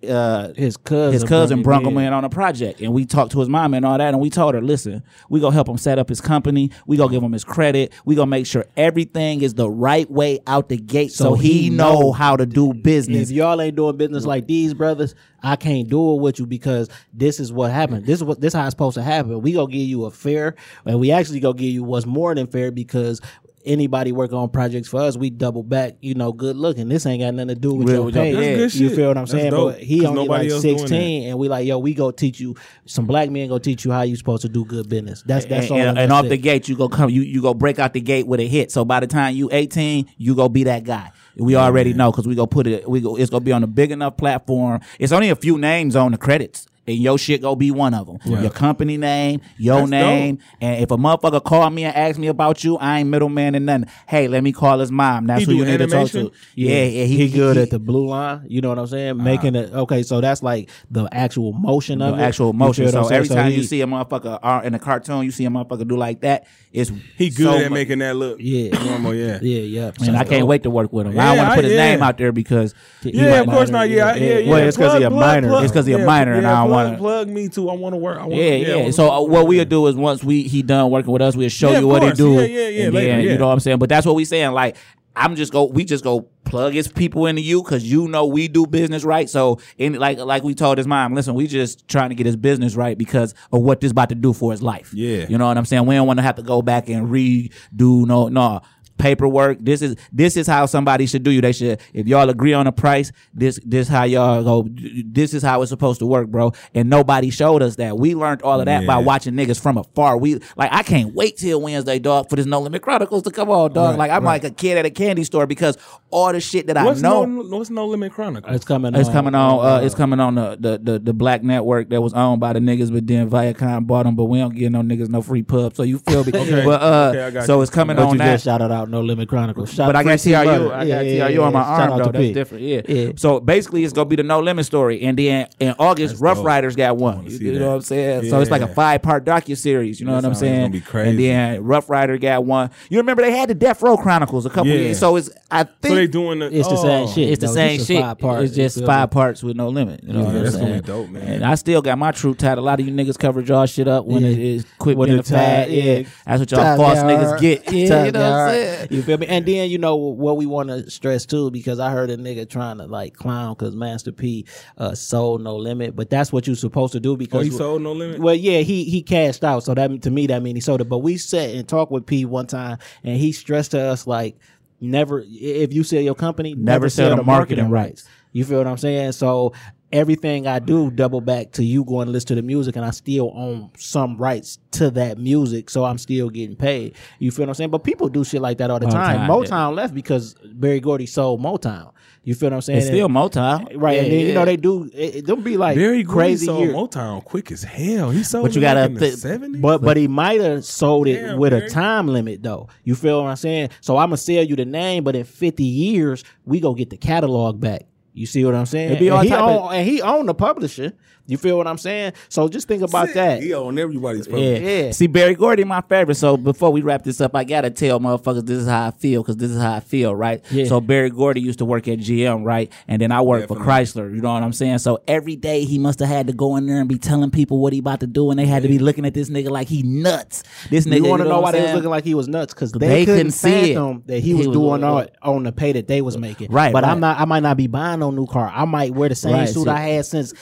uh His cousin his cousin brung brung him in. in on a project and we talked to his mom and all that and we told her listen we gonna help him set up his company we gonna give him his credit we gonna make sure everything is the right way out the gate so, So he, he know, know how to do business If y'all ain't doing business like these brothers, I can't do it with you because this is what happened. This is what this how it's supposed to happen. We gonna give you a fair, and we actually gonna give you what's more than fair because anybody working on projects for us, we double back. You know, good looking. This ain't got nothing to do with With- your with pay. That's good You feel what I'm That's saying? dope, But he 'cause only like else doing that. 16, and we like, yo, we go teach you. Some black men go teach you how you supposed to do good business. That's that's and, all. and, I'm and off say. the gate, you go come, you you go break out the gate with a hit. So by the time you 18, you go be that guy. We already know because we go put it. We go. It's gonna be on a big enough platform. It's only a few names on the credits. And your shit go be one of them. Your company name, your That's name, and if a motherfucker call me and ask me about you, I ain't middleman and nothing. Hey, let me call his mom. That's He who do you need to talk to. Yeah, yeah, he, good he- at the blue line. You know what I'm saying? Making it okay. So that's like the actual motion the of it. actual motion. feel what So every time he- you see a motherfucker uh, in a cartoon, you see a motherfucker do like that. It's He good so at mu- making that look Yeah. normal. Yeah. yeah, yeah. And I can't wait to work with him. I Yeah, don't want to put his yeah. name out there because Yeah, of course not- not. Yeah, yeah, yeah. Well, it's 'cause he a minor. plug- It's 'cause he a minor and I don't plug- wanna- plug me too. I want to work. I wanna, Yeah, I yeah. So uh, what we'll do is once we he done working with us, we'll show Yeah, you what he do. Yeah, yeah, yeah, later, then, yeah. You know what I'm saying? But that's what we saying. Like I'm just go. We just go plug his people into you because you know we do business right. So in like like we told his mom, listen, we just trying to get his business right because of what this about to do for his life. Yeah. You know what I'm saying? We don't want to have to go back and redo no no paperwork. This is this is how somebody should do you. They should if y'all agree on a price, this this how y'all go this is how it's supposed to work, bro. And nobody showed us that. We learned all of that by watching niggas from afar. We like I can't wait till Wednesday, dog, for this No Limit Chronicles to come on, dog. Right, like I'm right. like a kid at a candy store because all the shit that What's I know no, what's no limit Chronicles? It's coming. it's on, coming on. Uh, it's coming on the, the the the black network that was owned by the niggas, but then Viacom bought them. But we don't give no niggas no free pub. So you feel me? But uh, Okay, I got so you. it's coming But on you that. just shouted out No Limit Chronicles. Shout But I got Free TRU. Butter. I got Yeah, yeah, TRU on my yeah. Shout arm out though. to That's P. different. Yeah. Yeah. So basically, it's gonna be the No Limit story, and then in August, Rough dope. Riders got one. You, see you that. know what I'm saying? So it's like a five part docu series. You know That what I'm sounds it's saying? gonna be crazy. And then Ruff Ryder got one. You remember they had the Death Row Chronicles a couple Yeah. years. So it's I think so they doing the. It's the same oh. shit. it's the though. same shit. five-part. It's just five parts with no limit. You know what I'm that's gonna saying? be dope, man. And I still got my truth tied. A lot of you niggas covered y'all shit up when it is quit When being the a fad. time- Yeah. yeah. that's what y'all Time false niggas get. Yeah, you know what I'm saying? You feel me? And then you know what we want to stress too, because I heard a nigga trying to like clown because Master P uh, sold No Limit, but that's what you're supposed to do because Oh, he sold No Limit? Well, yeah, he he cashed out, so that to me that means he sold it. But we sat and talked with P one time, and he stressed to us like, never if you sell your company, never, sell the marketing rights. You feel what I'm saying? So everything I do double back to you going to listen to the music, and I still own some rights to that music, so I'm still getting paid. You feel what I'm saying? But people do shit like that all the All time. time, Motown left because Berry Gordy sold Motown. You feel what I'm saying? It's still Motown, right? and Yeah, then you know they do. It, it, them be like Very crazy sold years. Motown quick as hell. He sold. But you gotta in the thi- 70s? But but he might have sold it Damn, with a time limit though. You feel what I'm saying? So I'm gonna sell you the name, but in 50 years we go get the catalog back. You see what I'm saying? All and, he own, and he owned the publisher. You feel what I'm saying? So just think about that. He own everybody's. Yeah. Yeah. See, Berry Gordy, my favorite. So before we wrap this up, I gotta tell motherfuckers this is how I feel because this is how I feel, right? Yeah. So Berry Gordy used to work at GM, right? And then I worked for Chrysler. You know what I'm saying? So every day he must have had to go in there and be telling people what he about to do, and they had to be looking at this nigga like he nuts. This nigga, You want to know what why they was looking like he was nuts? Because they, They couldn't, couldn't see it. fathom that he He was was doing doing all on the pay that they was making. Right, but I'm not. I might not be buying no new car. I might wear the same Right, suit see. I had since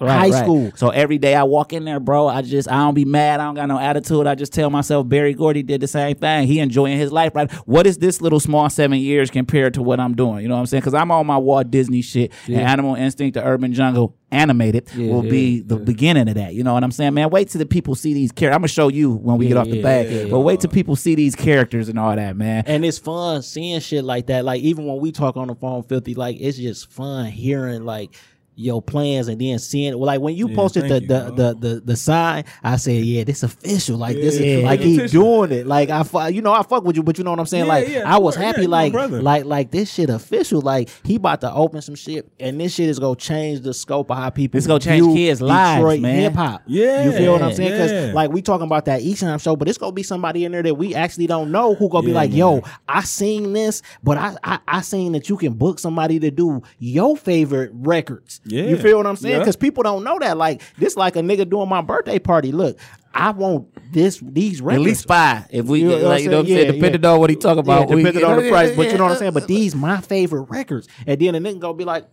Right, high right. school. So every day I walk in there, bro, I just I don't be mad. I don't got no attitude. I just tell myself Berry Gordy did the same thing. He enjoying his life, right? What is this little small seven years compared to what I'm doing? You know what I'm saying? Because I'm on my Walt Disney shit. And Animal Instinct, the Urban Jungle animated will be the beginning of that. You know what I'm saying, man? Wait till the people see these characters. I'm gonna show you when we get off the yeah, bag. yeah, but wait till people see these characters and all that, man. And it's fun seeing shit like that. Like even when we talk on the phone, filthy, like it's just fun hearing like your plans and then seeing it. Well, like when you posted the you, the, the the the sign, I said, yeah, this official. Like this Yeah, is like he official. doing it. Like I, fu- you know, I fuck with you, but you know what I'm saying. Yeah, like yeah, I was yeah, happy. you my like like like this shit official. Like he about to open some shit, and this shit is gonna change the scope of how people. It's gonna change view kids' lives, Detroit man. Hip hop. Yeah, you feel what I'm saying? Because yeah. like we talking about that each time show, but it's gonna be somebody in there that we actually don't know who gonna be like, man. yo, I seen this, but I, I I seen that you can book somebody to do your favorite records. Yeah. You feel what I'm saying? Yeah. Because people don't know that. Like this, like a nigga doing my birthday party. Look, I want this these records. At least five. If we You know like, you know what I'm saying? saying, Yeah, depending yeah. on what he talk about, yeah, we- depending on the price. But you know what I'm saying? But these my favorite records. And then the nigga gonna be like,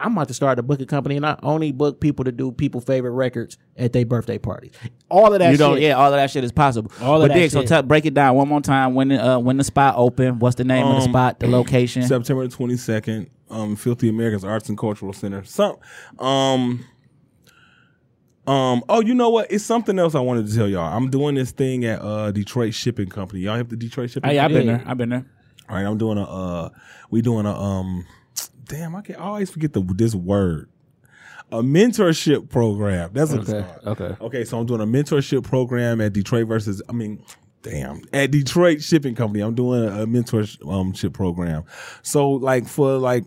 I'm about to start a booking company, and I only book people to do people favorite records at their birthday parties. All of that. you don't, shit. yeah, all of that shit is possible. All of but that Dick, so shit. tell, break it down one more time. When the, uh, when the spot open, what's the name of the Um, spot, the location? September twenty second, um, Filthy Americans Arts and Cultural Center. Some, um, um. Oh, you know what? It's something else I wanted to tell y'all. I'm doing this thing at uh Detroit Shipping Company. Y'all have the Detroit Shipping. Hey, I've been there. I've been there. All right, I'm doing a. uh We doing a. um Damn, I can I always forget the this word. A mentorship program. That's what Okay. it's called. Okay. Okay, so I'm doing a mentorship program at Detroit versus. I mean, damn, at Detroit Shipping Company. I'm doing a, a mentorship um, program. So like for like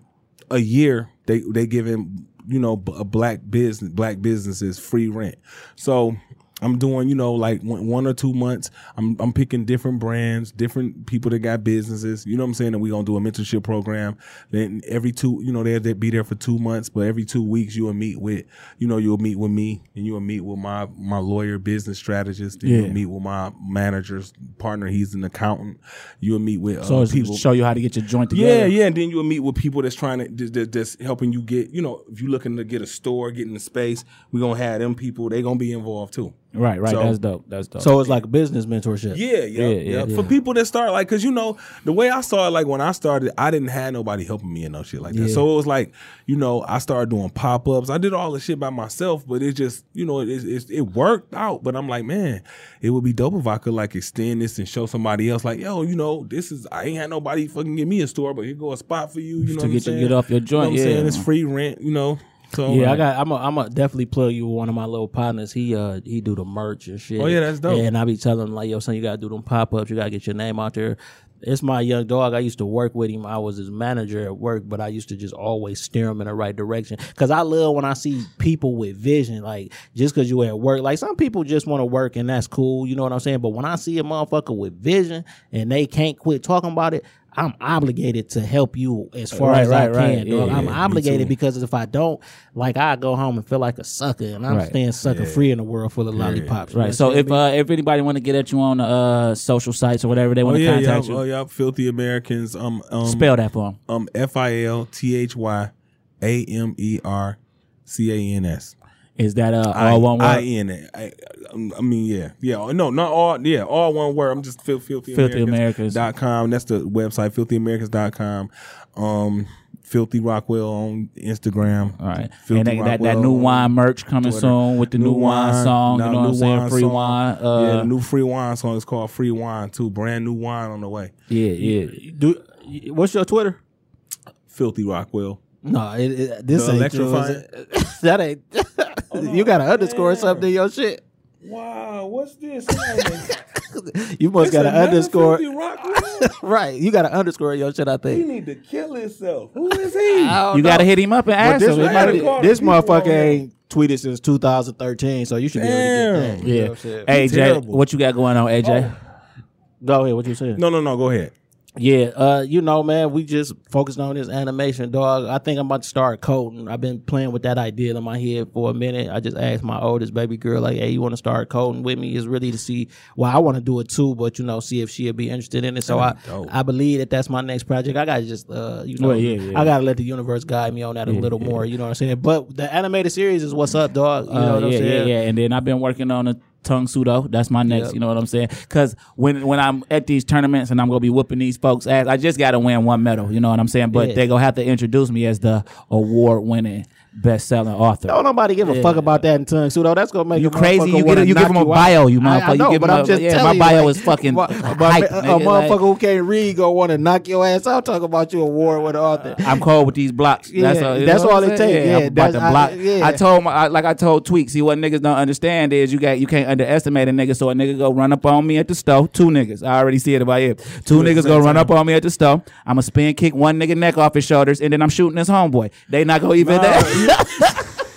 a year, they they give him you know a black business black businesses free rent. So. I'm doing, you know, like one, or two months. I'm I'm picking different brands, different people that got businesses. You know what I'm saying? And we gonna do a mentorship program. Then every two, you know, they they be there for two months, but every two weeks you will meet with, you know, you'll meet with me, and you will meet with my my lawyer, business strategist. Yeah. you'll meet with my manager's partner. He's an accountant. You'll meet with uh, So people. show you how to get your joint together. Yeah, yeah, and then you'll meet with people that's trying to that- that- that's helping you get. You know, if you're looking to get a store, getting the space, we are gonna have them people. They are gonna be involved too. Right, right. So- That's dope. That's dope. So it's like business mentorship. Yeah, yeah, yeah, yeah. For people that start like, cause you know the way I started, like when I started, I didn't have nobody helping me and no shit like that. Yeah. So it was like, you know, I started doing pop ups. I did all the shit by myself, but it just, you know, it, it it worked out. But I'm like, man, it would be dope if I could like extend this and show somebody else, like, yo, you know, this is I ain't had nobody fucking give me a store, but here go a spot for you. You know, To what I'm get you- saying? get off your You know joint, what I'm yeah. saying? it's free rent. You know, so Yeah, I got. I'm. A, I'm gonna definitely plug you with one of my little partners. He uh he do the merch and shit. Oh, yeah, that's dope. And I be telling him like, yo, son, you gotta do them pop ups. You gotta get your name out there. It's my young dog. I used to work with him. I was his manager at work, but I used to just always steer him in the right direction. Cause I love when I see people with vision. Like just cause you at work, like some people just want to work and that's cool. You know what I'm saying? But when I see a motherfucker with vision and they can't quit talking about it. I'm obligated to help you as far Right, as I right, right. can. dog. Yeah, I'm yeah, obligated because if I don't, like I go home and feel like a sucker, and I'm Right. staying sucker free in a world full of lollipops. right. So if uh, if anybody want to get at you on uh, social sites or whatever they Oh want to yeah, yeah, contact oh you, yeah, filthy Americans. Um, um spell that for them. Um, F I L T H Y A M E R C A N S. Is that uh, I- all one I word? It. I, I mean, yeah, yeah. No, not all. Yeah, all one word. I'm just fil- filthy, Filthy Americans. dot com. That's the website. Filthyamericans.com. Um, Filthy Rockwell on Instagram. All right. Filthy and that, that, that new wine merch coming Twitter. soon with the new, wine, song. no, you know what I'm new saying? wine Free song. wine. Uh, yeah, the new free wine song is called Free Wine too. Brand new wine on the way. yeah, yeah. do what's your Twitter? Filthy Rockwell. No, it, it, this The ain't electrifying- yours. that ain't. you got an underscore or something in your shit. Wow, what's this? You must got an underscore. Filthy Rockwell. right, you got an underscore in your shit. I think he need to kill himself. Who is he? You got to hit him up and ask this, him. It I might gotta be- call this the people on motherfucker ain't tweeted since 2013, so you should be able to get Damn. that. You know Yeah. what I'm saying? Hey, Jay, terrible. what you got going on, AJ? Oh. Go ahead. What you saying? No, no, no. Go ahead. Yeah, uh, you know, man, we just focused on this animation, dog. I think I'm about to start coding. I've been playing with that idea in my head for a minute. I just asked my oldest baby girl, like, "Hey, you want to start coding with me?" Is really to see. Well, I want to do it too, but you know, see if she'll be interested in it. So I, dope. I believe that that's my next project. I got to just, uh, you know, Well, yeah, yeah. I got to let the universe guide me on that a little more. You know what I'm saying? But the animated series is what's up, dog. You know Uh, what I'm yeah, yeah, yeah. And then I've been working on a Tang Soo Do. That's my next. Yep. You know what I'm saying? Because when when I'm at these tournaments and I'm gonna be whooping these folks' ass, I just gotta win one medal. You know what I'm saying? But Yeah. they gonna have to introduce me as the award winning best selling author. Don't nobody give a Yeah. fuck about that in Tang Soo Do. That's gonna make You crazy? You give- you give him a bio, you I- I motherfucker. You give but him I'm a- just yeah, telling my you, bio like, is fucking but- hype, a, nigga, motherfucker like- who can't read gonna want to knock your ass out. Talk about you a war with author. I'm cold with these blocks. that's Yeah, all, you that's all it saying? take. Yeah, I'm about to that's- block. I- yeah. I told my, I, like I told Tweak. See what niggas don't understand is you got you can't underestimate a nigga. So a nigga go run up on me at the stove. Two niggas. I already see it about it. Two niggas go run up on me at the stove. I'm a spin kick one nigga neck off his shoulders, and then I'm shooting his homeboy. They not gonna even.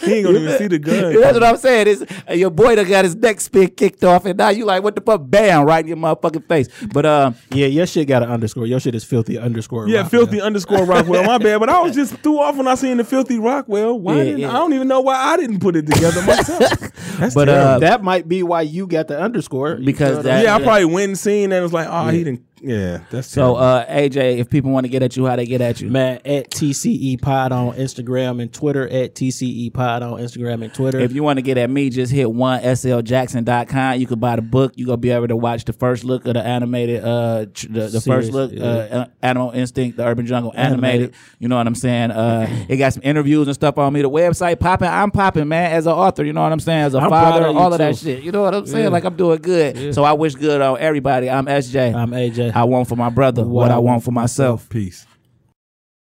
He ain't gonna even see the gun. That's what I'm saying. Is uh, your boy that got his neck spin kicked off, and now you like, what the fuck? Bam! Right in your motherfucking face. But uh, Yeah, your shit got an underscore. Your shit is filthy underscore. Yeah, rock, filthy underscore Rockwell. My bad, but I was just threw off when I seen the filthy Rockwell. Why Yeah, didn't yeah. I don't even know why I didn't put it together myself. That's But, terrible. uh, that might be why you got the underscore Because You know that- yeah, I yeah. probably went and seen and it was like, oh, he didn't Yeah, that's So, terrible. uh, AJ, if people want to get at you, how they get at you? Man, at TCE Pod on Instagram and Twitter, at TCE Pod on Instagram and Twitter. If you want to get at me, just hit one sljackson.com. You could buy the book. You're gonna be able to watch the first look of the animated, uh, tr- the, the Series, first look, yeah. uh, Animal Instinct, the Urban Jungle animated. Animated. You know what I'm saying? Uh, it got some interviews and stuff on me. The website popping. I'm popping, man, as an author. You know what I'm saying? As a I'm father, of you, all of that shit. You know what I'm saying? Yeah. Like I'm doing good. So I wish good on everybody. I'm SJ. I'm AJ. I want for my brother what I want for myself. Peace.